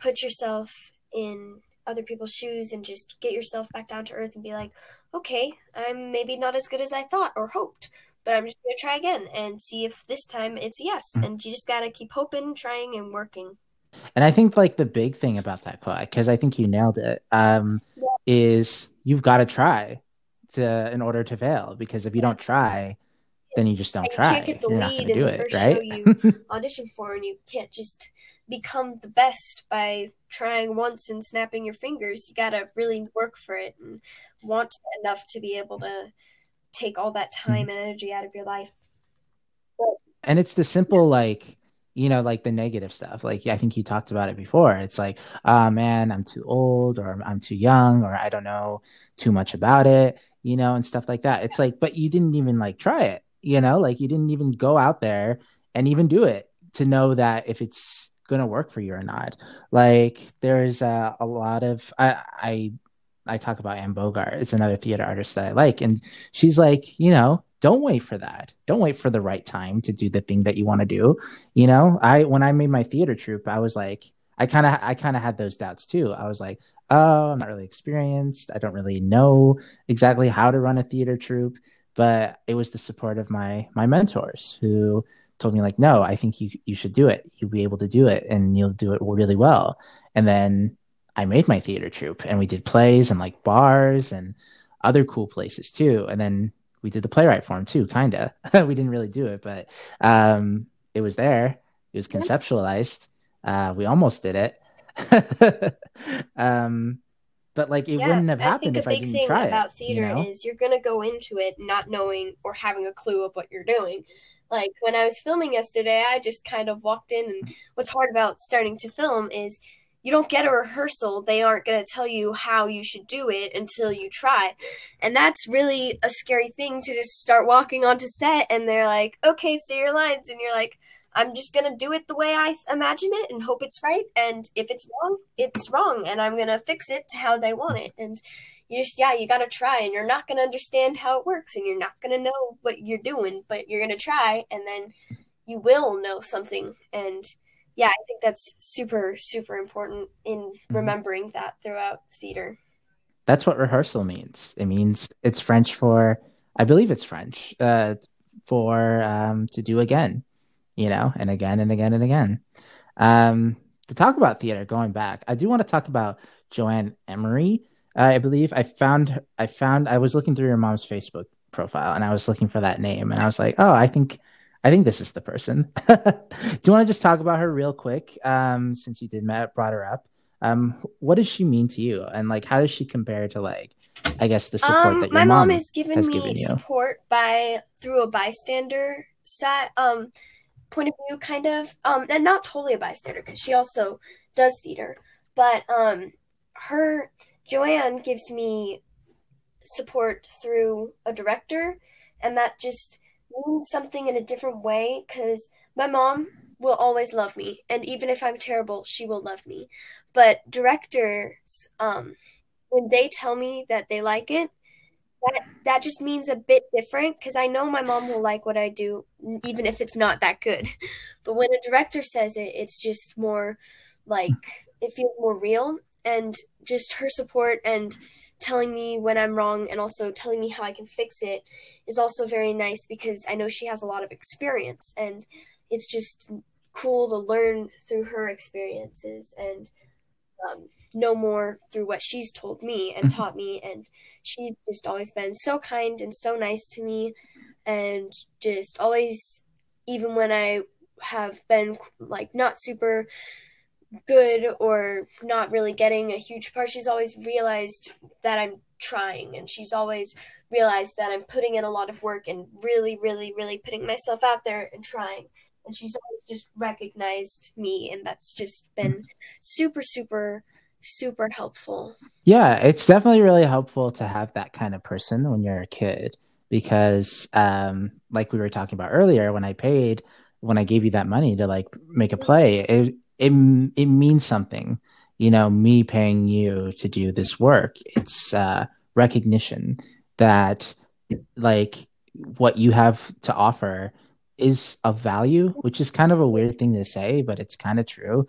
put yourself in other people's shoes and just get yourself back down to earth and be like, okay, I'm maybe not as good as I thought or hoped, but I'm just going to try again and see if this time it's a yes. Mhm. And you just got to keep hoping, trying, and working. And I think like the big thing about that quote, because I think you nailed it, um, Yeah. is you've got to try to in order to fail. Because if you don't try, then you just don't And you try. can't get the You're lead in the it, first right? show you audition for, and you can't just become the best by trying once and snapping your fingers. You got to really work for it and want enough to be able to take all that mm-hmm. time and energy out of your life. and it's the simple like you know like the negative stuff like i think you talked about it before it's like oh man i'm too old or i'm too young or i don't know too much about it you know and stuff like that it's like but you didn't even like try it you know like you didn't even go out there and even do it to know that if it's gonna work for you or not like there's a lot of i i I talk about Anne Bogart. It's another theater artist that I like. And she's like, you know, don't wait for that. Don't wait for the right time to do the thing that you want to do. You know, I when I made my theater troupe, I was like, I kind of I kind of had those doubts too. I was like, oh, I'm not really experienced. I don't really know exactly how to run a theater troupe. But it was the support of my my mentors who told me like, no, I think you you should do it. You'll be able to do it, and you'll do it really well. And then I made my theater troupe and we did plays and like bars and other cool places too. And then we did the playwright form too, kind of. we didn't really do it, but um, it was there. It was conceptualized. Uh, we almost did it. um, but like it yeah, wouldn't have happened I happened think a if I big didn't thing try about it. theater you know? is you're gonna go into it not knowing or having a clue of what you're doing. Like when I was filming yesterday, I just kind of walked in, and what's hard about starting to film is you don't get a rehearsal. They aren't going to tell you how you should do it until you try. And that's really a scary thing to just start walking onto set and they're like, okay, say your lines. And you're like, I'm just going to do it the way I imagine it and hope it's right. And if it's wrong, it's wrong. And I'm going to fix it to how they want it. And you just, yeah, you got to try. And you're not going to understand how it works. And you're not going to know what you're doing, but you're going to try. And then you will know something. And yeah, I think that's super, super important in remembering that throughout theater. That's what rehearsal means. It means it's French for, I believe it's French, uh, for um, to do again, you know, and again and again and again. Um, to talk about theater, going back, I do want to talk about Joanne Emery. Uh, I believe I found, I found, I was looking through your mom's Facebook profile and I was looking for that name and I was like, oh, I think, I think this is the person. do you want to just talk about her real quick? Um, since you did met, brought her up. Um, what does she mean to you, and like, how does she compare to like, I guess the support Um, that your my mom, mom has given has me given support by through a bystander side um point of view, kind of. Um, and not totally a bystander because she also does theater, but um, her Joanne gives me support through a director, and that just means something in a different way because my mom will always love me, and even if I'm terrible, she will love me. But directors, um, when they tell me that they like it, that that just means a bit different because I know my mom will like what I do, even if it's not that good. But when a director says it, it's just more like it feels more real, and just her support and telling me when I'm wrong and also telling me how I can fix it is also very nice because I know she has a lot of experience and it's just cool to learn through her experiences and um, know more through what she's told me and taught me. And she's just always been so kind and so nice to me, and just always, even when I have been like not super good or not really getting a huge part, she's always realized that I'm trying and she's always realized that I'm putting in a lot of work and really, really, really putting myself out there and trying. And she's always just recognized me, and that's just been super, super, super helpful. Yeah, it's definitely really helpful to have that kind of person when you're a kid because, um, like we were talking about earlier, when I paid, when I gave you that money to like make a play, it it it means something. You know, me paying you to do this work. It's uh, recognition that like what you have to offer is of value, which is kind of a weird thing to say, but it's kind of true.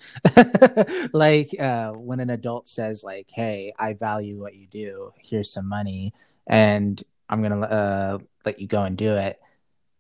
like uh, when an adult says, like, "Hey, I value what you do. Here's some money, and I'm gonna uh, let you go and do it."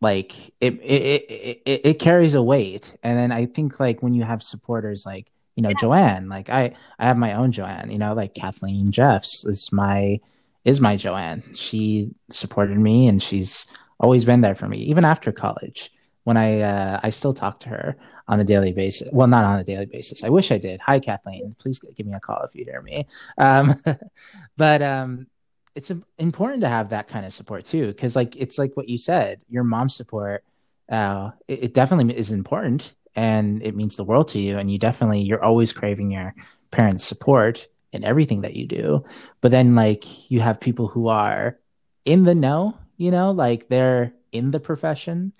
Like it, it, it, it, it carries a weight, and then I think like when you have supporters like you know yeah. Joanne, like I, I have my own Joanne. You know, like Kathleen Jeffs is my is my Joanne. She supported me, and she's always been there for me, even after college. When I uh, I still talk to her on a daily basis. Well, not on a daily basis. I wish I did. Hi, Kathleen. Please give me a call if you hear me. Um, but um, it's important to have that kind of support too, because like it's like what you said. Your mom's support, uh, it, it definitely is important, and it means the world to you. And you definitely you're always craving your parents' support in everything that you do. But then like you have people who are in the know, you know, like they're in the profession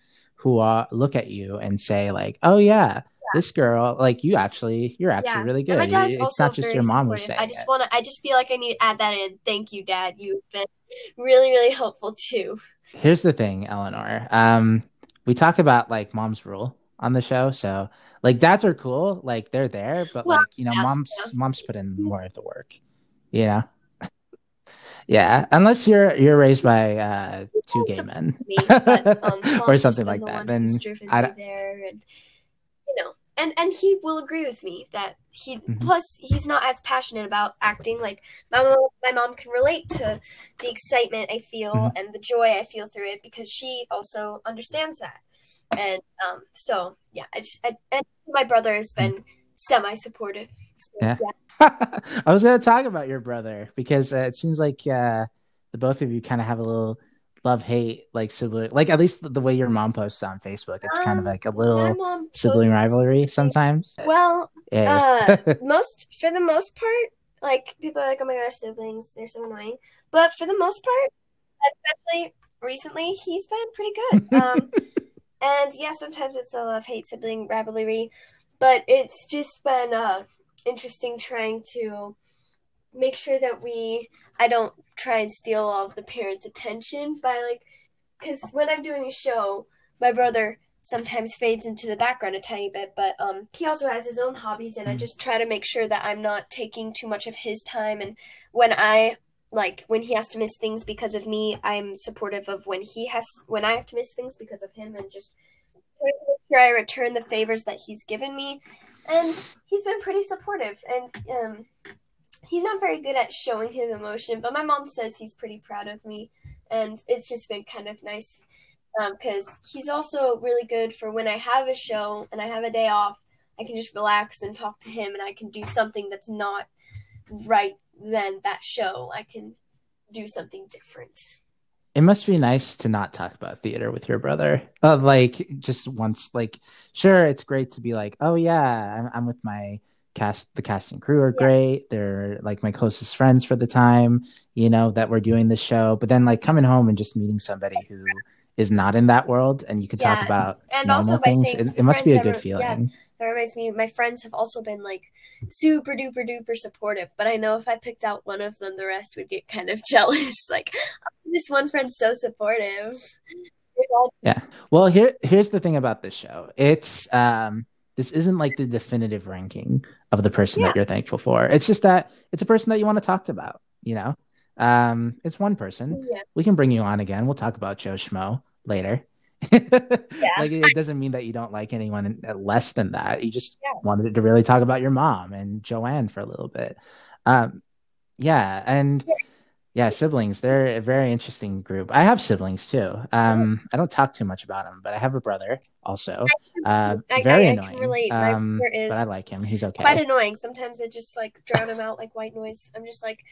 who uh, look at you and say like, "Oh yeah, this girl, like you actually, you're actually yeah. really good." my dad's it's also not just your mom who's saying I just want to. I just feel like I need to add that in. Thank you, Dad. You've been really, really helpful too. Here's the thing, Eleanor. Um, we talk about like mom's rule on the show, so like dads are cool, like they're there, but well, like you know, yeah, mom's yeah. mom's put in more of the work, you know. Yeah, unless you're you're raised by uh, two gay men me, but, um, or something like the that, then I there and you know, and and he will agree with me that he mm-hmm. plus he's not as passionate about acting. Like my mom, my mom can relate to the excitement I feel mm-hmm. and the joy I feel through it because she also understands that and um, so yeah, I just I, and my brother has been semi supportive. Yeah, yeah. I was gonna talk about your brother because uh, it seems like uh, the both of you kind of have a little love hate like sibling like at least the, the, way your mom posts on facebook. It's um, kind of um, like a little sibling rivalry sometimes. Well yeah. uh, most for the most part like people are like oh my gosh siblings they're so annoying. But for the most part especially recently he's been pretty good. Um and yeah, sometimes it's a love hate sibling rivalry, but it's just been uh, interesting trying to make sure that we I don't try and steal all of the parents' attention by like because when I'm doing a show, my brother sometimes fades into the background a tiny bit, but um, he also has his own hobbies, and I hmm. just try to make sure that I'm not taking too much of his time. And when I like when he has to miss things because of me, I'm supportive of when he has when I have to miss things because of him, and just make sure I return the favors that he's given me. And he's been pretty supportive, and um, he's not very good at showing his emotion. But my mom says he's pretty proud of me, and it's just been kind of nice because um, he's also really good for when I have a show and I have a day off. I can just relax and talk to him, and I can do something that's not right then that show. I can do something different. It must be nice to not talk about theater with your brother. Uh, like just once, like sure, it's great to be like, oh yeah, I'm, I'm with my cast. The cast and crew are yeah. great. They're like my closest friends for the time, you know, that we're doing the show. But then like coming home and just meeting somebody who is not in that world and you can yeah. talk about and normal things. It, it must be a good feeling. Yeah that reminds me, my friends have also been like super duper duper supportive. But I know if I picked out one of them, the rest would get kind of jealous. like, oh, this one friend's so supportive. Yeah. Well, here here's the thing about this show. It's um this isn't like the definitive ranking of the person yeah. that you're thankful for. It's just that it's a person that you want to talk about, you know? Um, it's one person. Yeah. We can bring you on again. We'll talk about Joe Schmo later. like it doesn't mean that you don't like anyone less than that. You just yeah. wanted to really talk about your mom and Joanne for a little bit. Um, yeah, and yeah, siblings. They're a very interesting group. I have siblings too. Um, I don't talk too much about them, but I have a brother also. Uh, very I, I, annoying. relate. Um, but I like him. He's okay. Quite annoying. Sometimes I just like drown him out like white noise. I'm just like,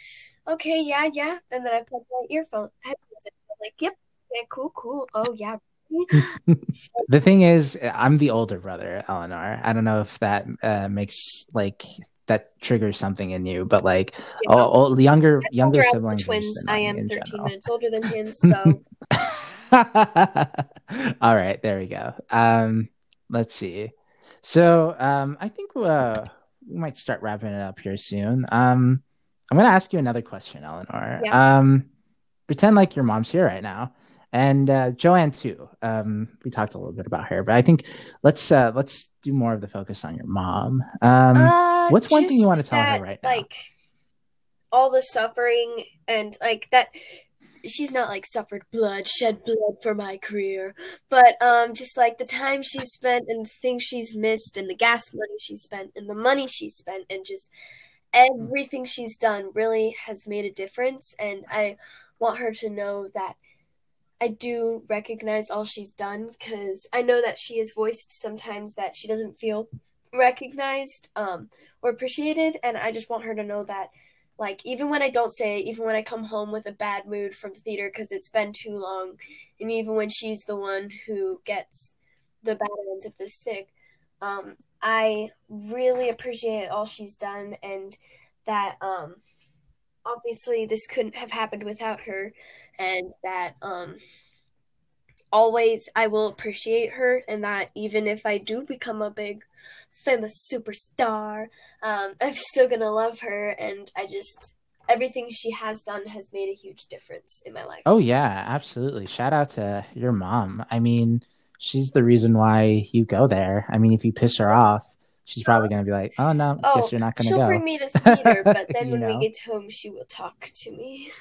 okay, yeah, yeah, and then I plug my earphone. I'm like, yep, yeah, cool, cool. Oh yeah. the thing is, I'm the older brother, Eleanor. I don't know if that uh, makes like that triggers something in you. But like, oh, oh, the younger younger siblings. Twins. I am 13 general. minutes older than him, so. All right, there we go. Um, let's see. So um, I think uh, we might start wrapping it up here soon. Um, I'm going to ask you another question, Eleanor. Yeah. Um, pretend like your mom's here right now and uh, Joanne too. Um, we talked a little bit about her, but I think let's uh, let's do more of the focus on your mom. Um, uh, what's one thing you want to tell that, her right now? Like all the suffering and like that. She's not like suffered blood, shed blood for my career, but um, just like the time she's spent and the things she's missed, and the gas money she spent, and the money she spent, and just everything she's done really has made a difference. And I want her to know that I do recognize all she's done because I know that she has voiced sometimes that she doesn't feel recognized um, or appreciated, and I just want her to know that, like, even when I don't say it, even when I come home with a bad mood from the theater because it's been too long, and even when she's the one who gets the bad end of the stick, um, I really appreciate all she's done, and that um, obviously this couldn't have happened without her and that um always I will appreciate her and that even if I do become a big famous superstar, um, I'm still gonna love her and I just everything she has done has made a huge difference in my life. Oh yeah, absolutely. Shout out to your mom. I mean, she's the reason why you go there. I mean, if you piss her off, she's probably going to be like, "Oh no, oh, guess you're not going to go." She'll bring me to theater, but then when know? we get home, she will talk to me.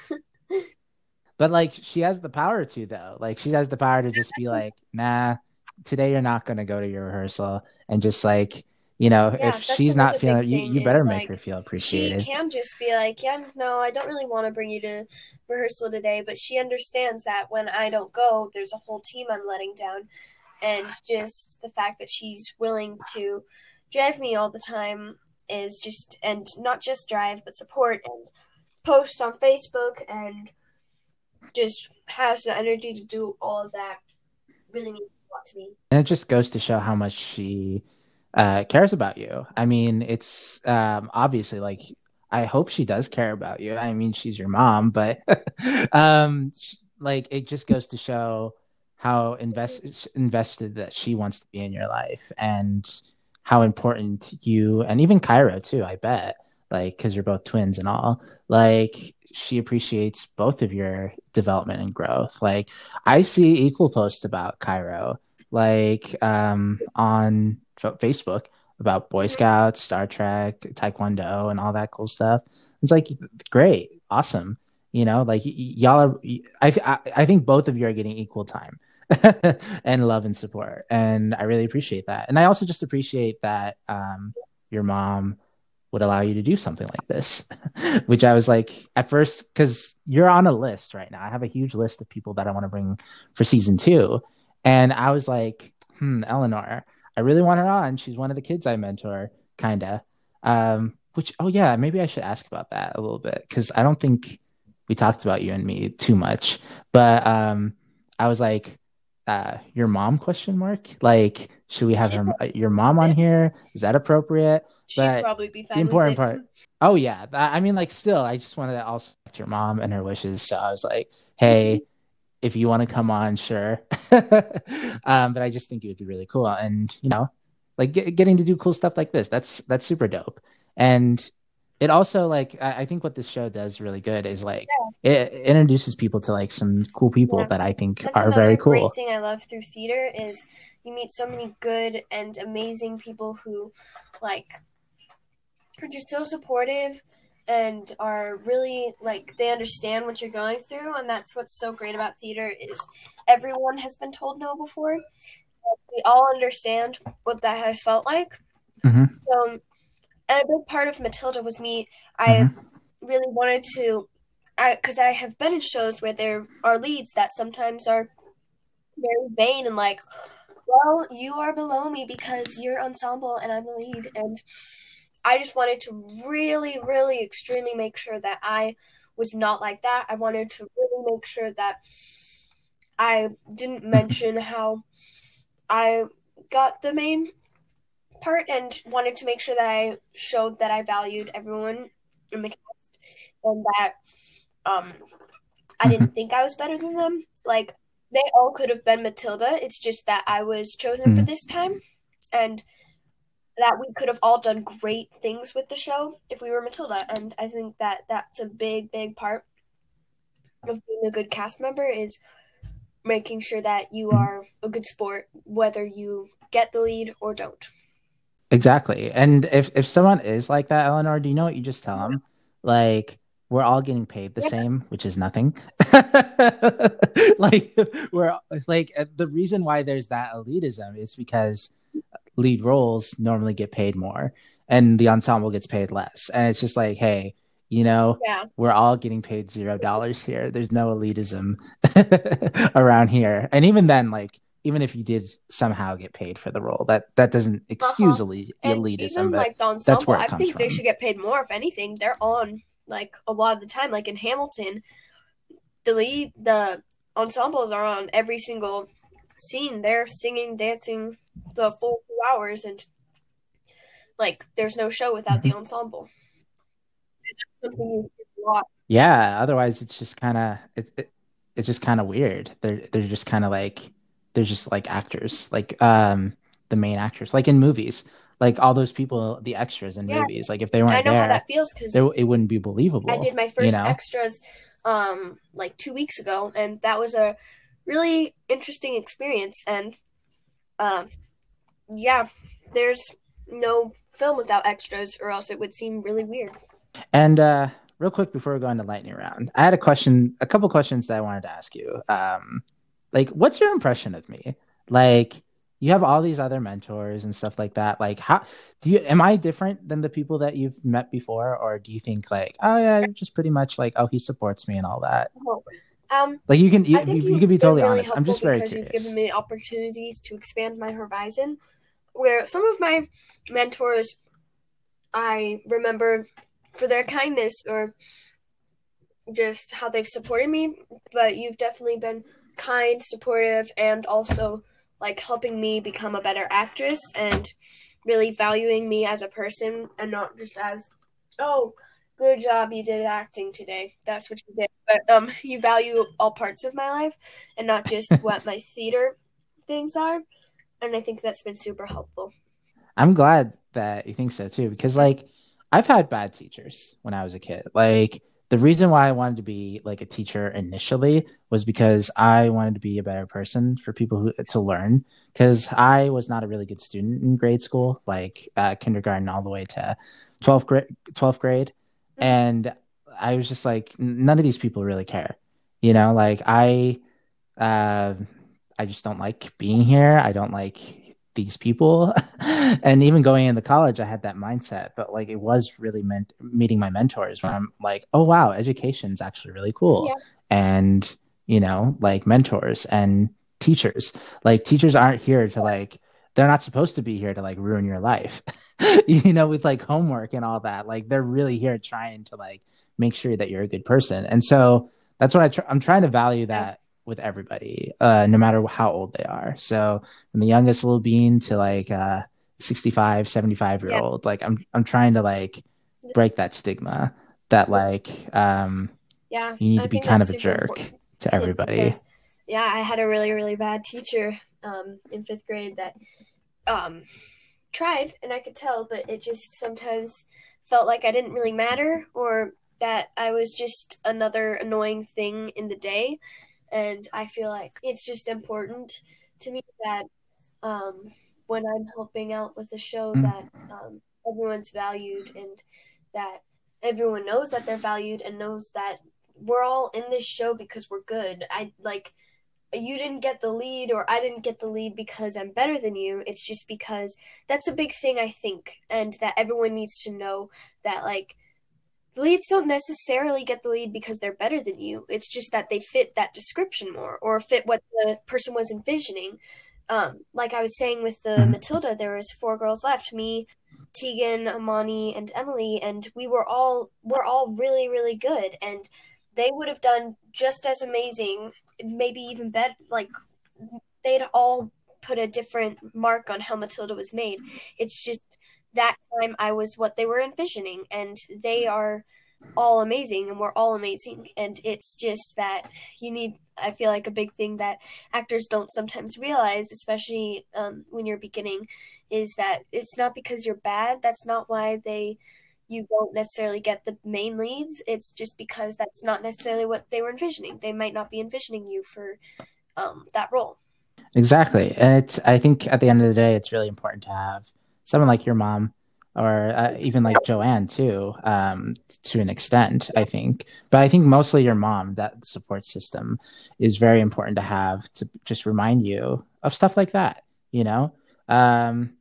but like, she has the power to though. Like, she has the power to just be like, "Nah, today you're not going to go to your rehearsal," and just like. You know, yeah, if she's not feeling you, you better make like, her feel appreciated. She can just be like, Yeah, no, I don't really want to bring you to rehearsal today, but she understands that when I don't go, there's a whole team I'm letting down. And just the fact that she's willing to drive me all the time is just and not just drive but support and post on Facebook and just has the energy to do all of that really means a lot to me. And it just goes to show how much she uh, cares about you. I mean, it's um, obviously like I hope she does care about you. I mean, she's your mom, but um, like it just goes to show how invest invested that she wants to be in your life and how important you and even Cairo too, I bet, like because you're both twins and all, like she appreciates both of your development and growth. Like I see equal posts about Cairo, like um on Facebook about Boy Scouts, Star Trek, Taekwondo, and all that cool stuff. It's like great, awesome. You know, like y- y'all are. I, I I think both of you are getting equal time. and love and support. And I really appreciate that. And I also just appreciate that um, your mom would allow you to do something like this, which I was like at first, because you're on a list right now. I have a huge list of people that I want to bring for season two. And I was like, hmm, Eleanor, I really want her on. She's one of the kids I mentor, kind of. Um, which, oh, yeah, maybe I should ask about that a little bit because I don't think we talked about you and me too much. But um, I was like, uh, your mom question mark? Like should we have her, your mom on here? Is that appropriate? She'd but probably be fine the important part oh yeah. I mean like still i just wanted to also your mom and her wishes. So i was like hey mm-hmm. if you want to come on sure. Um, but i just think it would be really cool. And you know like get, getting to do cool stuff like this that's that's super dope. And it also like I, I, think what this show does really good is like yeah. it, it, introduces people to like some cool people yeah. that I think That's are very cool. Great thing I love through theater is you meet so many good and amazing people who like are just so supportive and are really like they understand what you're going through and that's what's so great about theater is everyone has been told no before we all understand what that has felt like mm-hmm. so and a big part of matilda was me i mm-hmm. really wanted to i because i have been in shows where there are leads that sometimes are very vain and like well you are below me because you're ensemble and i'm the lead and I just wanted to really, really extremely make sure that I was not like that. I wanted to really make sure that I didn't mention how I got the main part and wanted to make sure that I showed that I valued everyone in the cast and that um I didn't mm-hmm. think I was better than them. Like they all could have been Matilda. It's just that I was chosen mm-hmm. for this time and that we could have all done great things with the show if we were Matilda. And I think that that's a big, big part of being a good cast member is making sure that you are a good sport, whether you get the lead or don't. Exactly. And if, if someone is like that, Eleanor, do you know what you just tell them? Like, we're all getting paid the yeah. same, which is nothing. like, we're like, uh, the reason why there's that elitism is because lead roles normally get paid more and the ensemble gets paid less. And it's just like, hey, you know, yeah. we're all getting paid zero dollars here. There's no elitism around here. And even then, like, even if you did somehow get paid for the role, that that doesn't excuse uh-huh. elitism. Like the ensemble, I think from. they should get paid more. If anything, they're on like a lot of the time. Like in Hamilton, the lead, the ensembles are on every single scene. They're singing, dancing the full two hours, and like there's no show without the mm-hmm. ensemble. Yeah, otherwise it's just kind of it, it, it's just kind of weird. They're they're just kind of like they're just like actors, like um the main actors, like in movies. Like all those people, the extras in yeah. movies, like if they weren't I know there, how that feels because it wouldn't be believable. I did my first you know? extras um like two weeks ago, and that was a really interesting experience. And um, yeah, there's no film without extras, or else it would seem really weird. And uh, real quick before we go into lightning round, I had a question, a couple questions that I wanted to ask you. Um, like, what's your impression of me? Like, you have all these other mentors and stuff like that. Like, how do you? Am I different than the people that you've met before, or do you think like, oh yeah, you're just pretty much like, oh, he supports me and all that? Oh, um, like you can, you, you, you can be totally really honest. I'm just very curious. You've given me opportunities to expand my horizon. Where some of my mentors, I remember for their kindness or just how they've supported me, but you've definitely been kind, supportive, and also like helping me become a better actress and really valuing me as a person and not just as oh good job you did acting today. That's what you did. But um you value all parts of my life and not just what my theater things are and i think that's been super helpful. I'm glad that you think so too because like i've had bad teachers when i was a kid. Like the reason why i wanted to be like a teacher initially was because i wanted to be a better person for people who to learn because i was not a really good student in grade school like uh, kindergarten all the way to 12th grade 12th grade and I was just like, none of these people really care, you know. Like I, uh, I just don't like being here. I don't like these people, and even going into college, I had that mindset. But like, it was really meant meeting my mentors, where I'm like, oh wow, education's actually really cool, yeah. and you know, like mentors and teachers. Like teachers aren't here to like they're not supposed to be here to like ruin your life you know with like homework and all that like they're really here trying to like make sure that you're a good person and so that's what I tr- i'm trying to value that with everybody uh no matter how old they are so from the youngest little bean to like uh 65 75 year yeah. old like i'm i'm trying to like break that stigma that like um yeah you need I to be kind of a jerk to everybody because, yeah i had a really really bad teacher um, in fifth grade that um, tried, and I could tell, but it just sometimes felt like I didn't really matter or that I was just another annoying thing in the day. And I feel like it's just important to me that um, when I'm helping out with a show, mm-hmm. that um, everyone's valued and that everyone knows that they're valued and knows that we're all in this show because we're good. I like you didn't get the lead or I didn't get the lead because I'm better than you. It's just because that's a big thing I think and that everyone needs to know that like the leads don't necessarily get the lead because they're better than you. It's just that they fit that description more or fit what the person was envisioning. Um, like I was saying with the mm-hmm. Matilda, there was four girls left. Me, Tegan, Amani, and Emily, and we were all we're all really, really good. And they would have done just as amazing, maybe even better. Like they'd all put a different mark on how Matilda was made. It's just that time I was what they were envisioning, and they are all amazing, and we're all amazing. And it's just that you need, I feel like, a big thing that actors don't sometimes realize, especially um, when you're beginning, is that it's not because you're bad. That's not why they you don't necessarily get the main leads. It's just because that's not necessarily what they were envisioning. They might not be envisioning you for um, that role. Exactly, and it's. I think at the end of the day, it's really important to have someone like your mom, or uh, even like Joanne too, um, to an extent. I think, but I think mostly your mom. That support system is very important to have to just remind you of stuff like that. You know. Um,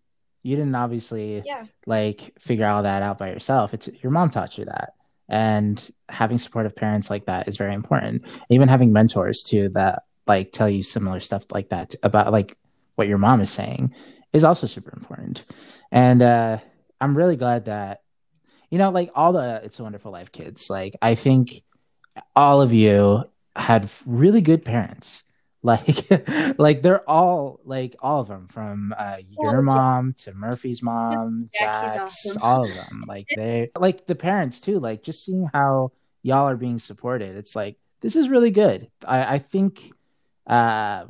you didn't obviously yeah. like figure all that out by yourself. It's your mom taught you that. And having supportive parents like that is very important. Even having mentors too that like tell you similar stuff like that about like what your mom is saying is also super important. And uh I'm really glad that you know like all the It's a Wonderful Life kids, like I think all of you had really good parents. Like like they're all like all of them from uh, your mom to murphy's mom Jack's, awesome. all of them like they like the parents too like just seeing how y'all are being supported it's like this is really good. I i think uh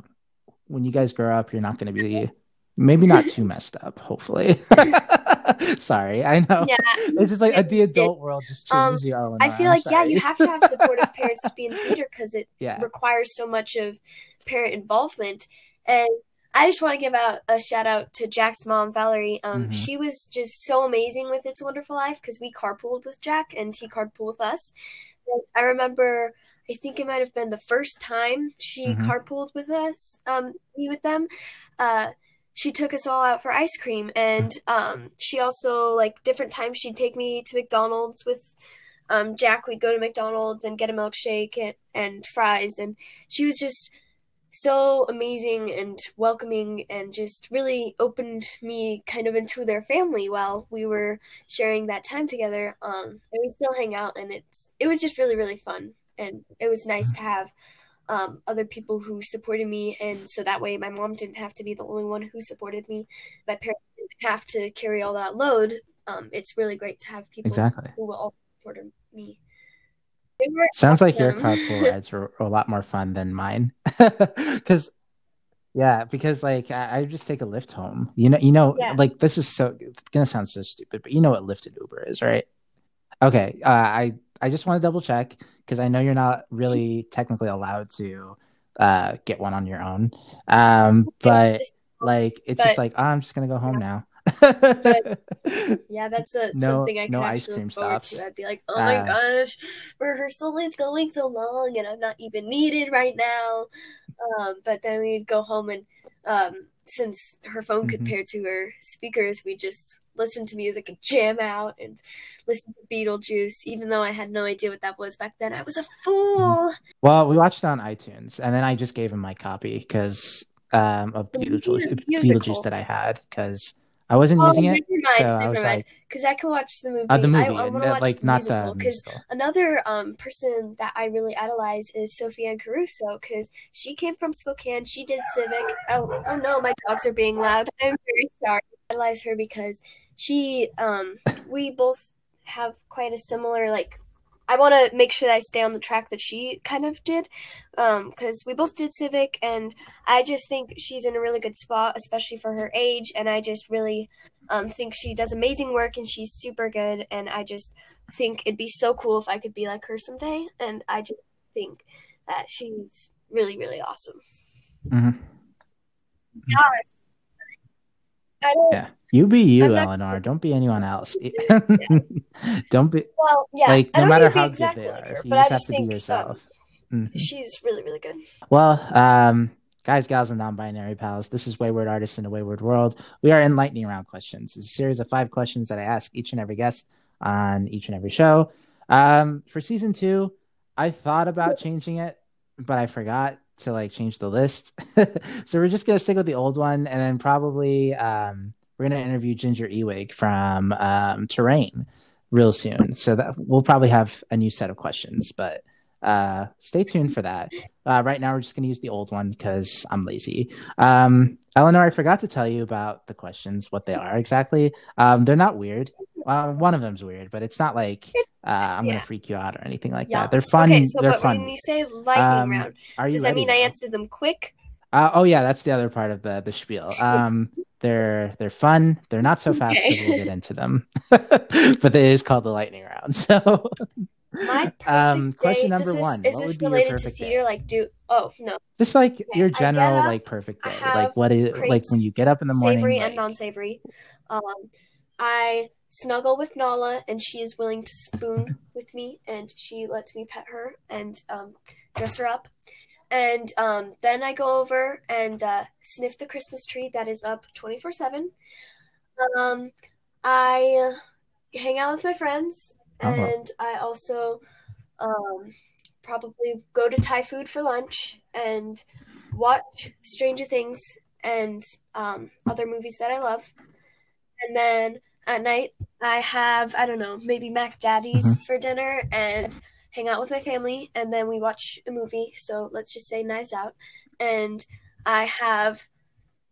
when you guys grow up you're not going to be maybe not too messed up hopefully sorry i know yeah it's just like the adult world just changes um, you all i feel like yeah you have to have supportive parents to be in theater because it yeah. requires so much of parent involvement. And I just want to give out a shout out to Jack's mom, Valerie. Um, mm-hmm. She was just so amazing with It's a Wonderful Life because we carpooled with Jack and he carpooled with us. And I remember, I think it might have been the first time she mm-hmm. carpooled with us, um, me with them. Uh, she took us all out for ice cream, and um, she also like different times she'd take me to McDonald's with um, Jack. We'd go to McDonald's and get a milkshake and, and fries, and she was just so amazing and welcoming and just really opened me kind of into their family while we were sharing that time together. Um and we still hang out and it's it was just really really fun and it was nice to have um, other people who supported me and so that way my mom didn't have to be the only one who supported me my parents didn't have to carry all that load um, it's really great to have people exactly. who will all support me Sounds awesome. like your carpool rides were a lot more fun than mine. Because, yeah, because like I, I, just take a Lyft home. You know, you know, yeah. like this is so it's gonna sound so stupid, but you know what Lyft and Uber is, right? Okay, uh, I I just want to double check because I know you're not really technically allowed to uh, get one on your own. Um, but like it's but, just like oh, I'm just gonna go home yeah. now but, yeah, that's a, no, something I could no actually look forward stops. to. I'd be like, oh my uh, gosh, rehearsal is going so long, and I'm not even needed right now. Um, but then we'd go home, and um, since her phone could mm-hmm. pair to her speakers, we just listen to music and jam out and listen to Beetlejuice, even though I had no idea what that was back then. I was a fool. Mm-hmm. Well, we watched it on iTunes, and then I just gave him my copy because um, of Beetlejuice, Beetlejuice that I had because I wasn't oh, using it. Mind, so I was like, because I can watch the movie. Uh, the movie, I, I uh, like the not the because another um person that I really idolize is Sophia Anne Caruso because she came from Spokane. She did Civic. Oh, oh no, my dogs are being loud. I'm very sorry. I idolize her because she um we both have quite a similar like I want to make sure that I stay on the track that she kind of did, um, because um, we both did Civic, and I just think she's in a really good spot, especially for her age. And I just really um, think she does amazing work, and she's super good. And I just think it'd be so cool if I could be like her someday. And I just think that she's really, really awesome. Mm-hmm. Yes. I don't. Yeah. You be you, not- Eleanor. Don't be anyone else. Don't be Well, yeah. like no matter need to be how exactly good they like are. her, you but just I have just to be think um, yourself. Mhm. she's really, really good. Well, um, guys, gals, and non-binary pals, this is Wayward Artists in a Wayward World. We are in lightning round questions. It's a series of five questions that I ask each and every guest on each and every show. Um, for season two, I thought about changing it, but I forgot to like change the list. so we're just gonna stick with the old one, and then probably um, we're gonna interview Ginger Ewing from um, Terrain real soon. So that we'll probably have a new set of questions, but uh, stay tuned for that. Uh, right now, we're just to use the old one because I'm lazy. Um, Eleanor, I forgot to tell you about the questions, what they are exactly. Um, they're not weird. Well, one of them's weird, but it's not like uh, I'm gonna freak you out or anything like Yeah. that. They're fun. Okay, so they're but fun. when you say lightning Um, round, Are you does that mean I though? answer them quick? Uh, oh yeah, that's the other part of the the spiel. Um, they're they're fun. They're not so fast Okay. we'll get into them, but it is called the lightning round. So, My um, day. question does number this, one: Is What this would be related to theater? day? Like, do oh no, Just like Okay, your general up, like perfect day. Like what is like when you get up in the morning? savory like- and non-savory. Um, I snuggle with Nala, and she is willing to spoon with me, and she lets me pet her and um, dress her up. And um, then I go over and uh, sniff the Christmas tree that is up twenty four seven. Um, I hang out with my friends, Oh. and I also um, probably go to Thai food for lunch and watch Stranger Things and um, other movies that I love. And then at night, I have, I don't know, maybe Mac Daddy's for dinner and hang out with my family. And then we watch a movie. So let's just say Knives Out. And I have,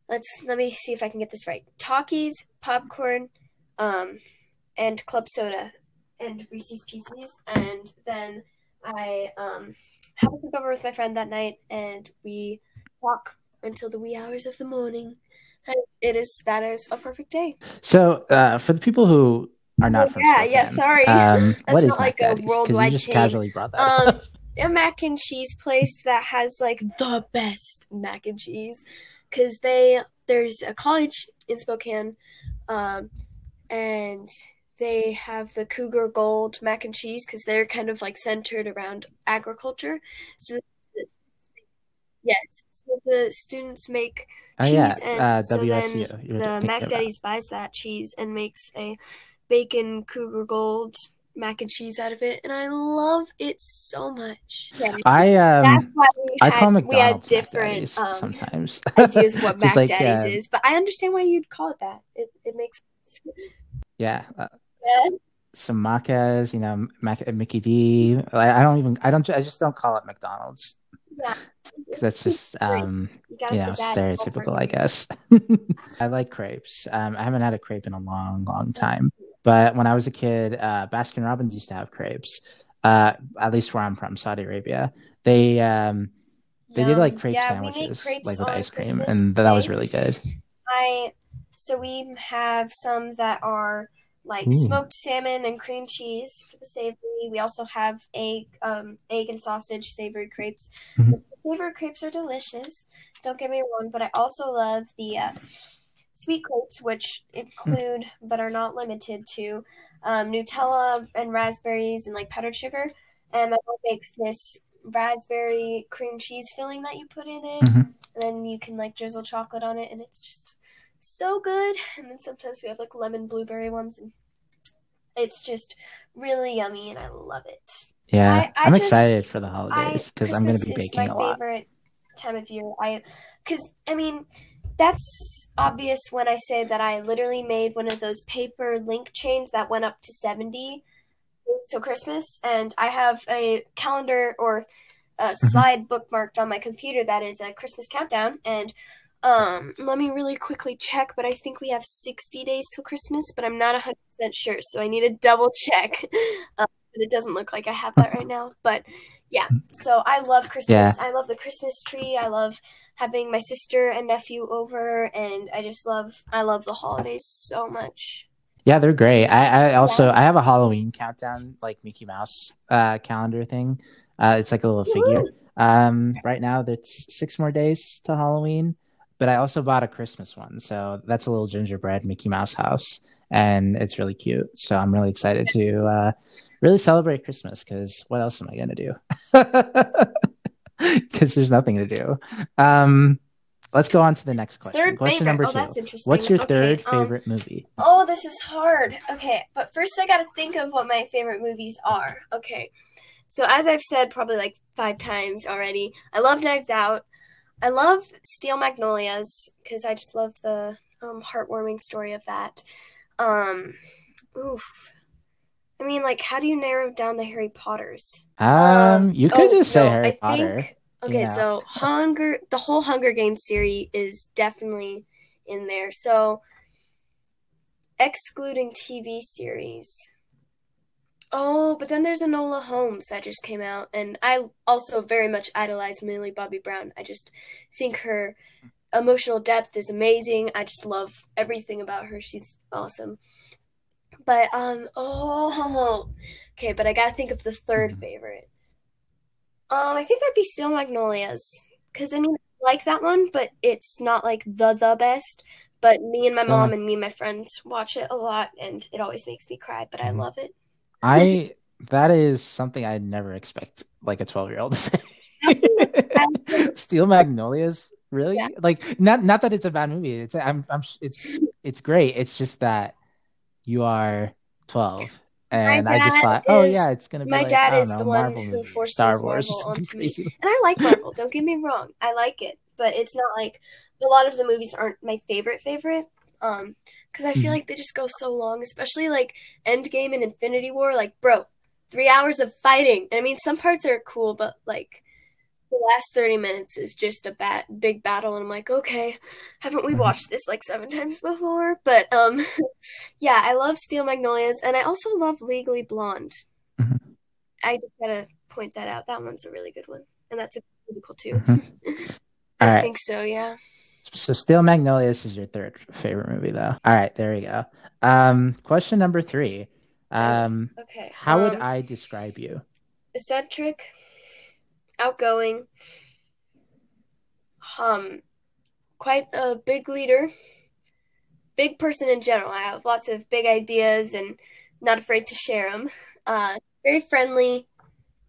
let's, let me see if I can get this right Takis, popcorn, um, and club soda and Reese's Pieces. And then I um, have a sleepover with my friend that night and we talk until the wee hours of the morning. And it is that is a perfect day. So, uh, for the people who are not Oh, from yeah, yeah, sorry. Um, That's what is not like a Daddy's? Because you worldwide just chain. casually brought that Um, up. a mac and cheese place that has like the best mac and cheese because they there's a college in Spokane, um, and they have the Cougar Gold mac and cheese because they're kind of like centered around agriculture. So yes, so the students make Oh cheese yeah, and uh, so WSU. then the thinking Mac about. Daddy's buys that cheese and makes a bacon Cougar Gold mac and cheese out of it, and I love it so much. Yeah, I that's um why we I had, call we had McDonald's different um, sometimes. ideas of what Just Mac like, Daddy's uh, is, but I understand why you'd call it that. It it makes sense. Yeah, uh, Yeah. some macas, you know, Mac, Mickey D. I, I don't even. I don't. I just don't call it McDonald's Yeah. Because that's just um You know stereotypical, I guess. I like crepes. Um, I haven't had a crepe in a long, long time. But when I was a kid, uh, Baskin Robbins used to have crepes. Uh, at least where I'm from, Saudi Arabia, they um they did like crepe yeah, sandwiches, like with ice cream, Christmas and that was really good. I so we have some that are like Ooh. smoked salmon and cream cheese for the savory. We also have egg, um, egg and sausage savory crepes. Mhm. Savory crepes are delicious. Don't get me wrong, but I also love the uh, sweet crepes, which include but are not limited to um, Nutella and raspberries and like powdered sugar. And my mom makes this raspberry cream cheese filling that you put in it Mhm. and then you can like drizzle chocolate on it and it's just so good and then sometimes we have like lemon blueberry ones and it's just really yummy and i love it Yeah, I- just- excited for the holidays because I'm going to be baking a lot. Favorite time of year i because i mean that's obvious when i say that i literally made one of those paper link chains that went up to 70 days till christmas and i have a calendar or a Mm-hmm. slide bookmarked on my computer that is a christmas countdown and um let me really quickly check but i think we have 60 days till christmas but i'm not 100% sure so i need to double check um, but it doesn't look like i have that right now but yeah so i love christmas i love the christmas tree i love having my sister and nephew over and i just love i love the holidays so much Yeah, they're great. I, I also I have a Halloween countdown like Mickey Mouse uh, calendar thing. Uh, it's like a little figure. Um, right now, there's six more days to Halloween, but I also bought a Christmas one. So that's a little gingerbread Mickey Mouse house, and it's really cute. So I'm really excited to uh, really celebrate Christmas because what else am I gonna do? Because there's nothing to do. Um, let's go on to the next question. Third question favorite. number Oh, two. that's interesting. What's your Okay, third um, favorite movie? Oh, this is hard. Okay, but first I gotta think of what my favorite movies are. Okay, so as I've said probably like five times already, I love Knives Out. I love Steel Magnolias because I just love the um, heartwarming story of that. Um, oof. I mean, like, how do you narrow down the Harry Potters? Um, you could oh, just say no, Harry I Potter. Think, okay, Yeah. so Hunger, the whole Hunger Games series is definitely in there. So, excluding TV series. Oh, but then there's Enola Holmes that just came out, and I also very much idolize Millie Bobby Brown. I just think her emotional depth is amazing. I just love everything about her. She's awesome. But um, oh, okay. But I gotta think of the third Mhm. favorite. Um, I think that'd be Steel Magnolias, because I mean, I like that one, but it's not like the the best. But me and my Steel mom and me and my friends watch it a lot, and it always makes me cry. But I Mhm. love it. I that is something I'd never expect like a 12 year old to say. Steel Magnolias, really? Yeah. Like not not that it's a bad movie. It's I'm I'm it's it's great. It's just that you are 12 and I just thought, oh is- yeah, it's gonna be my like dad I don't is know, the one who forces Star Wars, Marvel onto me. And I like Marvel. don't get me wrong. I like it, but it's not like a lot of the movies aren't my favorite favorite. Um, because I feel Mhm. like they just go so long, especially like Endgame and Infinity War. Like, bro, three hours of fighting. And I mean, some parts are cool, but like the last thirty minutes is just a bat big battle, and I'm like, okay, haven't we Mhm. watched this like seven times before? But um, yeah, I love Steel Magnolias, and I also love Legally Blonde. Mhm. I just gotta point that out. That one's a really good one, and that's a musical too. Mhm. I right. think so. Yeah. So Steel Magnolias is your third favorite movie though. All right, there we go. Um question number 3. Um Okay. how would um, I describe you? eccentric, outgoing, um, quite a big leader, big person in general. I have lots of big ideas and not afraid to share them. Uh, very friendly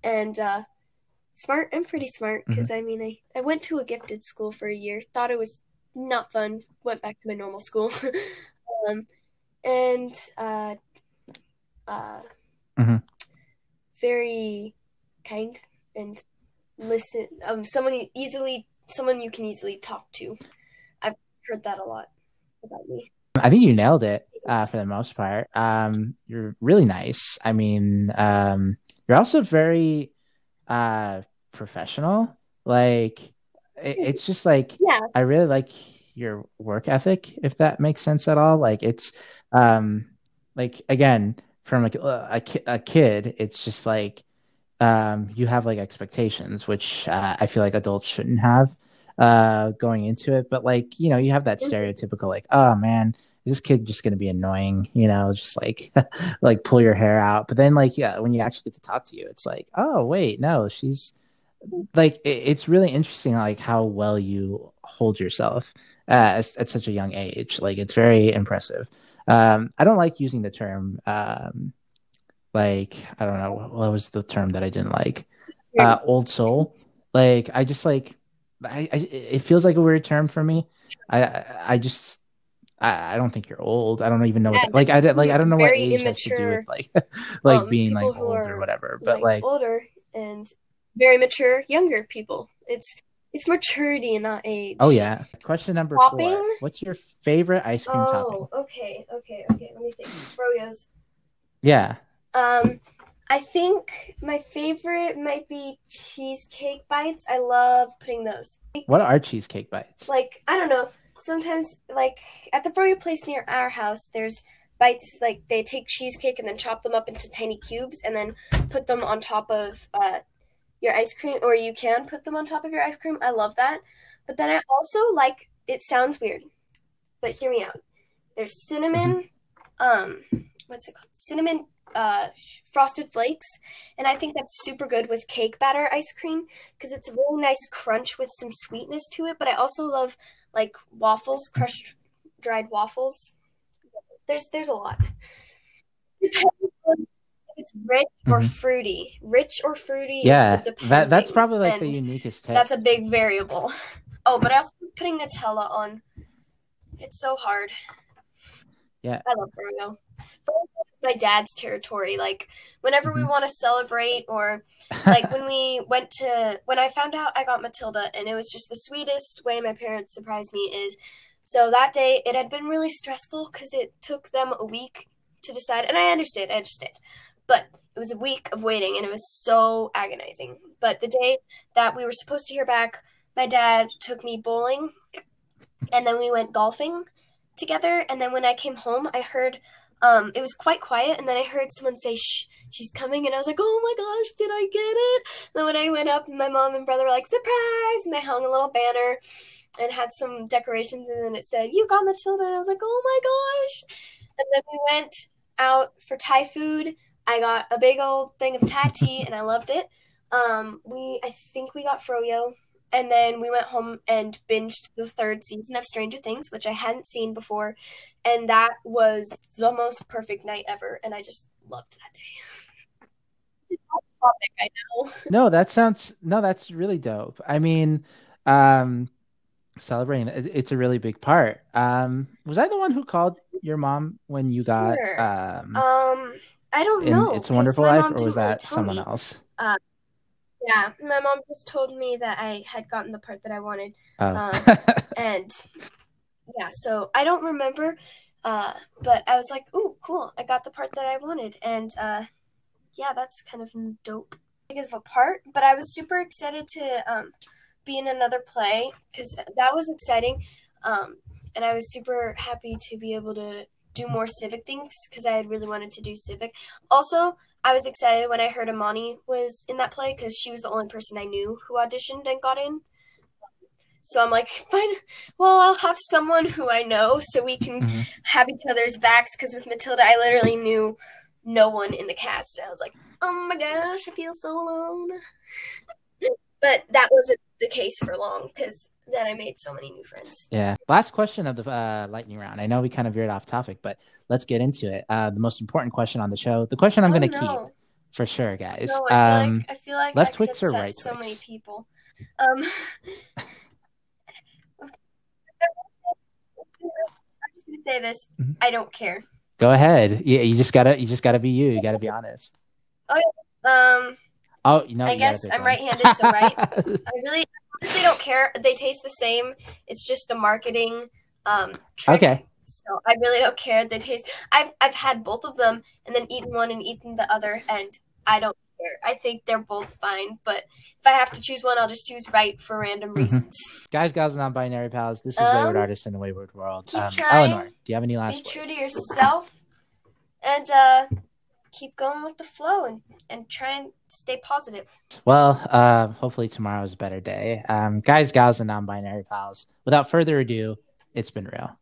and uh, smart. I'm pretty smart because I mean, I, I went to a gifted school for a year, thought it was not fun, went back to my normal school. um, and uh, uh, Mhm. very kind and listen um someone easily someone you can easily talk to i've heard that a lot about me I think you nailed it uh, for the most part. Um, you're really nice. I mean, um, you're also very uh, professional. Like, it, it's just like yeah I really like your work ethic, if that makes sense at all. Like, it's um, like again from like a, a, a kid, it's just like um, you have like expectations, which uh, I feel like adults shouldn't have uh, going into it. But like, you know, you have that stereotypical like, oh man, is this kid just gonna be annoying? You know, just like like pull your hair out. But then like, yeah, when you actually get to talk to you, it's like, oh wait, no, she's like, it, it's really interesting like how well you hold yourself uh, at, at such a young age. Like, it's very impressive. Um, I don't like using the term um, like I don't know what was the term that I didn't like. Uh, old soul. Like I just like I, I it feels like a weird term for me. I I, just I, I don't think you're old. I don't even know what that, like I did like I don't know what age has to do with like like um, being like old or whatever. But like, older and very mature younger people it's it's maturity and not age oh yeah. Question number Topping? four. What's your favorite ice cream topping? oh okay okay okay let me think froyos Yeah. Um, I think my favorite might be cheesecake bites. I love putting those. What are cheesecake bites? Like I don't know. Sometimes, like at the froyo place near our house, there's bites like they take cheesecake and then chop them up into tiny cubes and then put them on top of uh, your ice cream, or you can put them on top of your ice cream. I love that. But then I also like. It sounds weird, but hear me out. There's cinnamon. Um, what's it called? Cinnamon uh, frosted flakes, and I think that's super good with cake batter ice cream because it's a really nice crunch with some sweetness to it. But I also love like waffles, crushed dried waffles. There's there's a lot. it's rich or Mhm. fruity. Rich or fruity. is Yeah, the that that's probably like the uniquest tip. That's a big variable. Oh, but I also putting Nutella on. It's so hard. Yeah. I love Froyo. My dad's territory. Like whenever we Mhm. want to celebrate, or like when we went to when I found out I got Matilda, and it was just the sweetest way my parents surprised me. Is so that day it had been really stressful because it took them a week to decide, and I understand, I understand, but it was a week of waiting, and it was so agonizing. But the day that we were supposed to hear back, my dad took me bowling, and then we went golfing together. And then when I came home, I heard um, it was quite quiet, and then I heard someone say, "Shh, she's coming," and I was like, "Oh my gosh, did I get it?" And then when I went up, my mom and brother were like, "Surprise!" and they hung a little banner and had some decorations, and then it said, "You got Matilda," and I was like, "Oh my gosh!" And then we went out for Thai food. I got a big old thing of Thai tea, and I loved it. Um, we I think we got froyo, and then we went home and binged the third season of Stranger Things, which I hadn't seen before, and that was the most perfect night ever, and I just loved that day. Topic, I know. No, that sounds no, that's really dope. I mean, um, celebrating, it's a really big part. Um, was I the one who called your mom when you got Sure. um Um, I don't know. It's a Wonderful Life, or was that someone me. else? Yeah, my mom just told me that I had gotten the part that I wanted, Oh, Um, and yeah, so I don't remember, uh, but I was like, "Ooh, cool! I got the part that I wanted," and uh, yeah, that's kind of dope. Big of a part, but I was super excited to um, be in another play because that was exciting, um, and I was super happy to be able to do more civic things because I had really wanted to do civic. Also, I was excited when I heard Amani was in that play because she was the only person I knew who auditioned and got in. So I'm like, fine. Well, I'll have someone who I know so we can Mhm. have each other's backs. Because with Matilda, I literally knew no one in the cast. I was like, oh my gosh, I feel so alone. but that wasn't the case for long because then I made so many new friends. Yeah. Last question of the uh, lightning round. I know we kind of veered off topic, but let's get into it. Uh, the most important question on the show, the question I'm Oh, going to no. keep for sure, guys. No, I feel um, like I feel like left Twix or right so Twix? many people. Um, I'm just gonna say this. Mhm. I don't care. go ahead. Yeah, you just gotta, you just gotta be you. You gotta be honest. Um, Oh, you know, I you guess I'm right-handed, so right. I really honestly don't care. They taste the same. It's just a marketing um trick. Okay. So I really don't care. They taste. I've I've had both of them and then eaten one and eaten the other, and I don't care. I think they're both fine. But if I have to choose one, I'll just choose right for random Mhm. reasons. Guys, gals, and non-binary pals. This is Um, Wayward Artists in the Wayward World. keep Um, trying. Eleanor, do you have any last? Be last true words? to yourself, and uh, keep going with the flow, and and try and stay positive. Well, uh, hopefully tomorrow is a better day. Um, guys, gals, and non-binary pals. Without further ado, it's been real.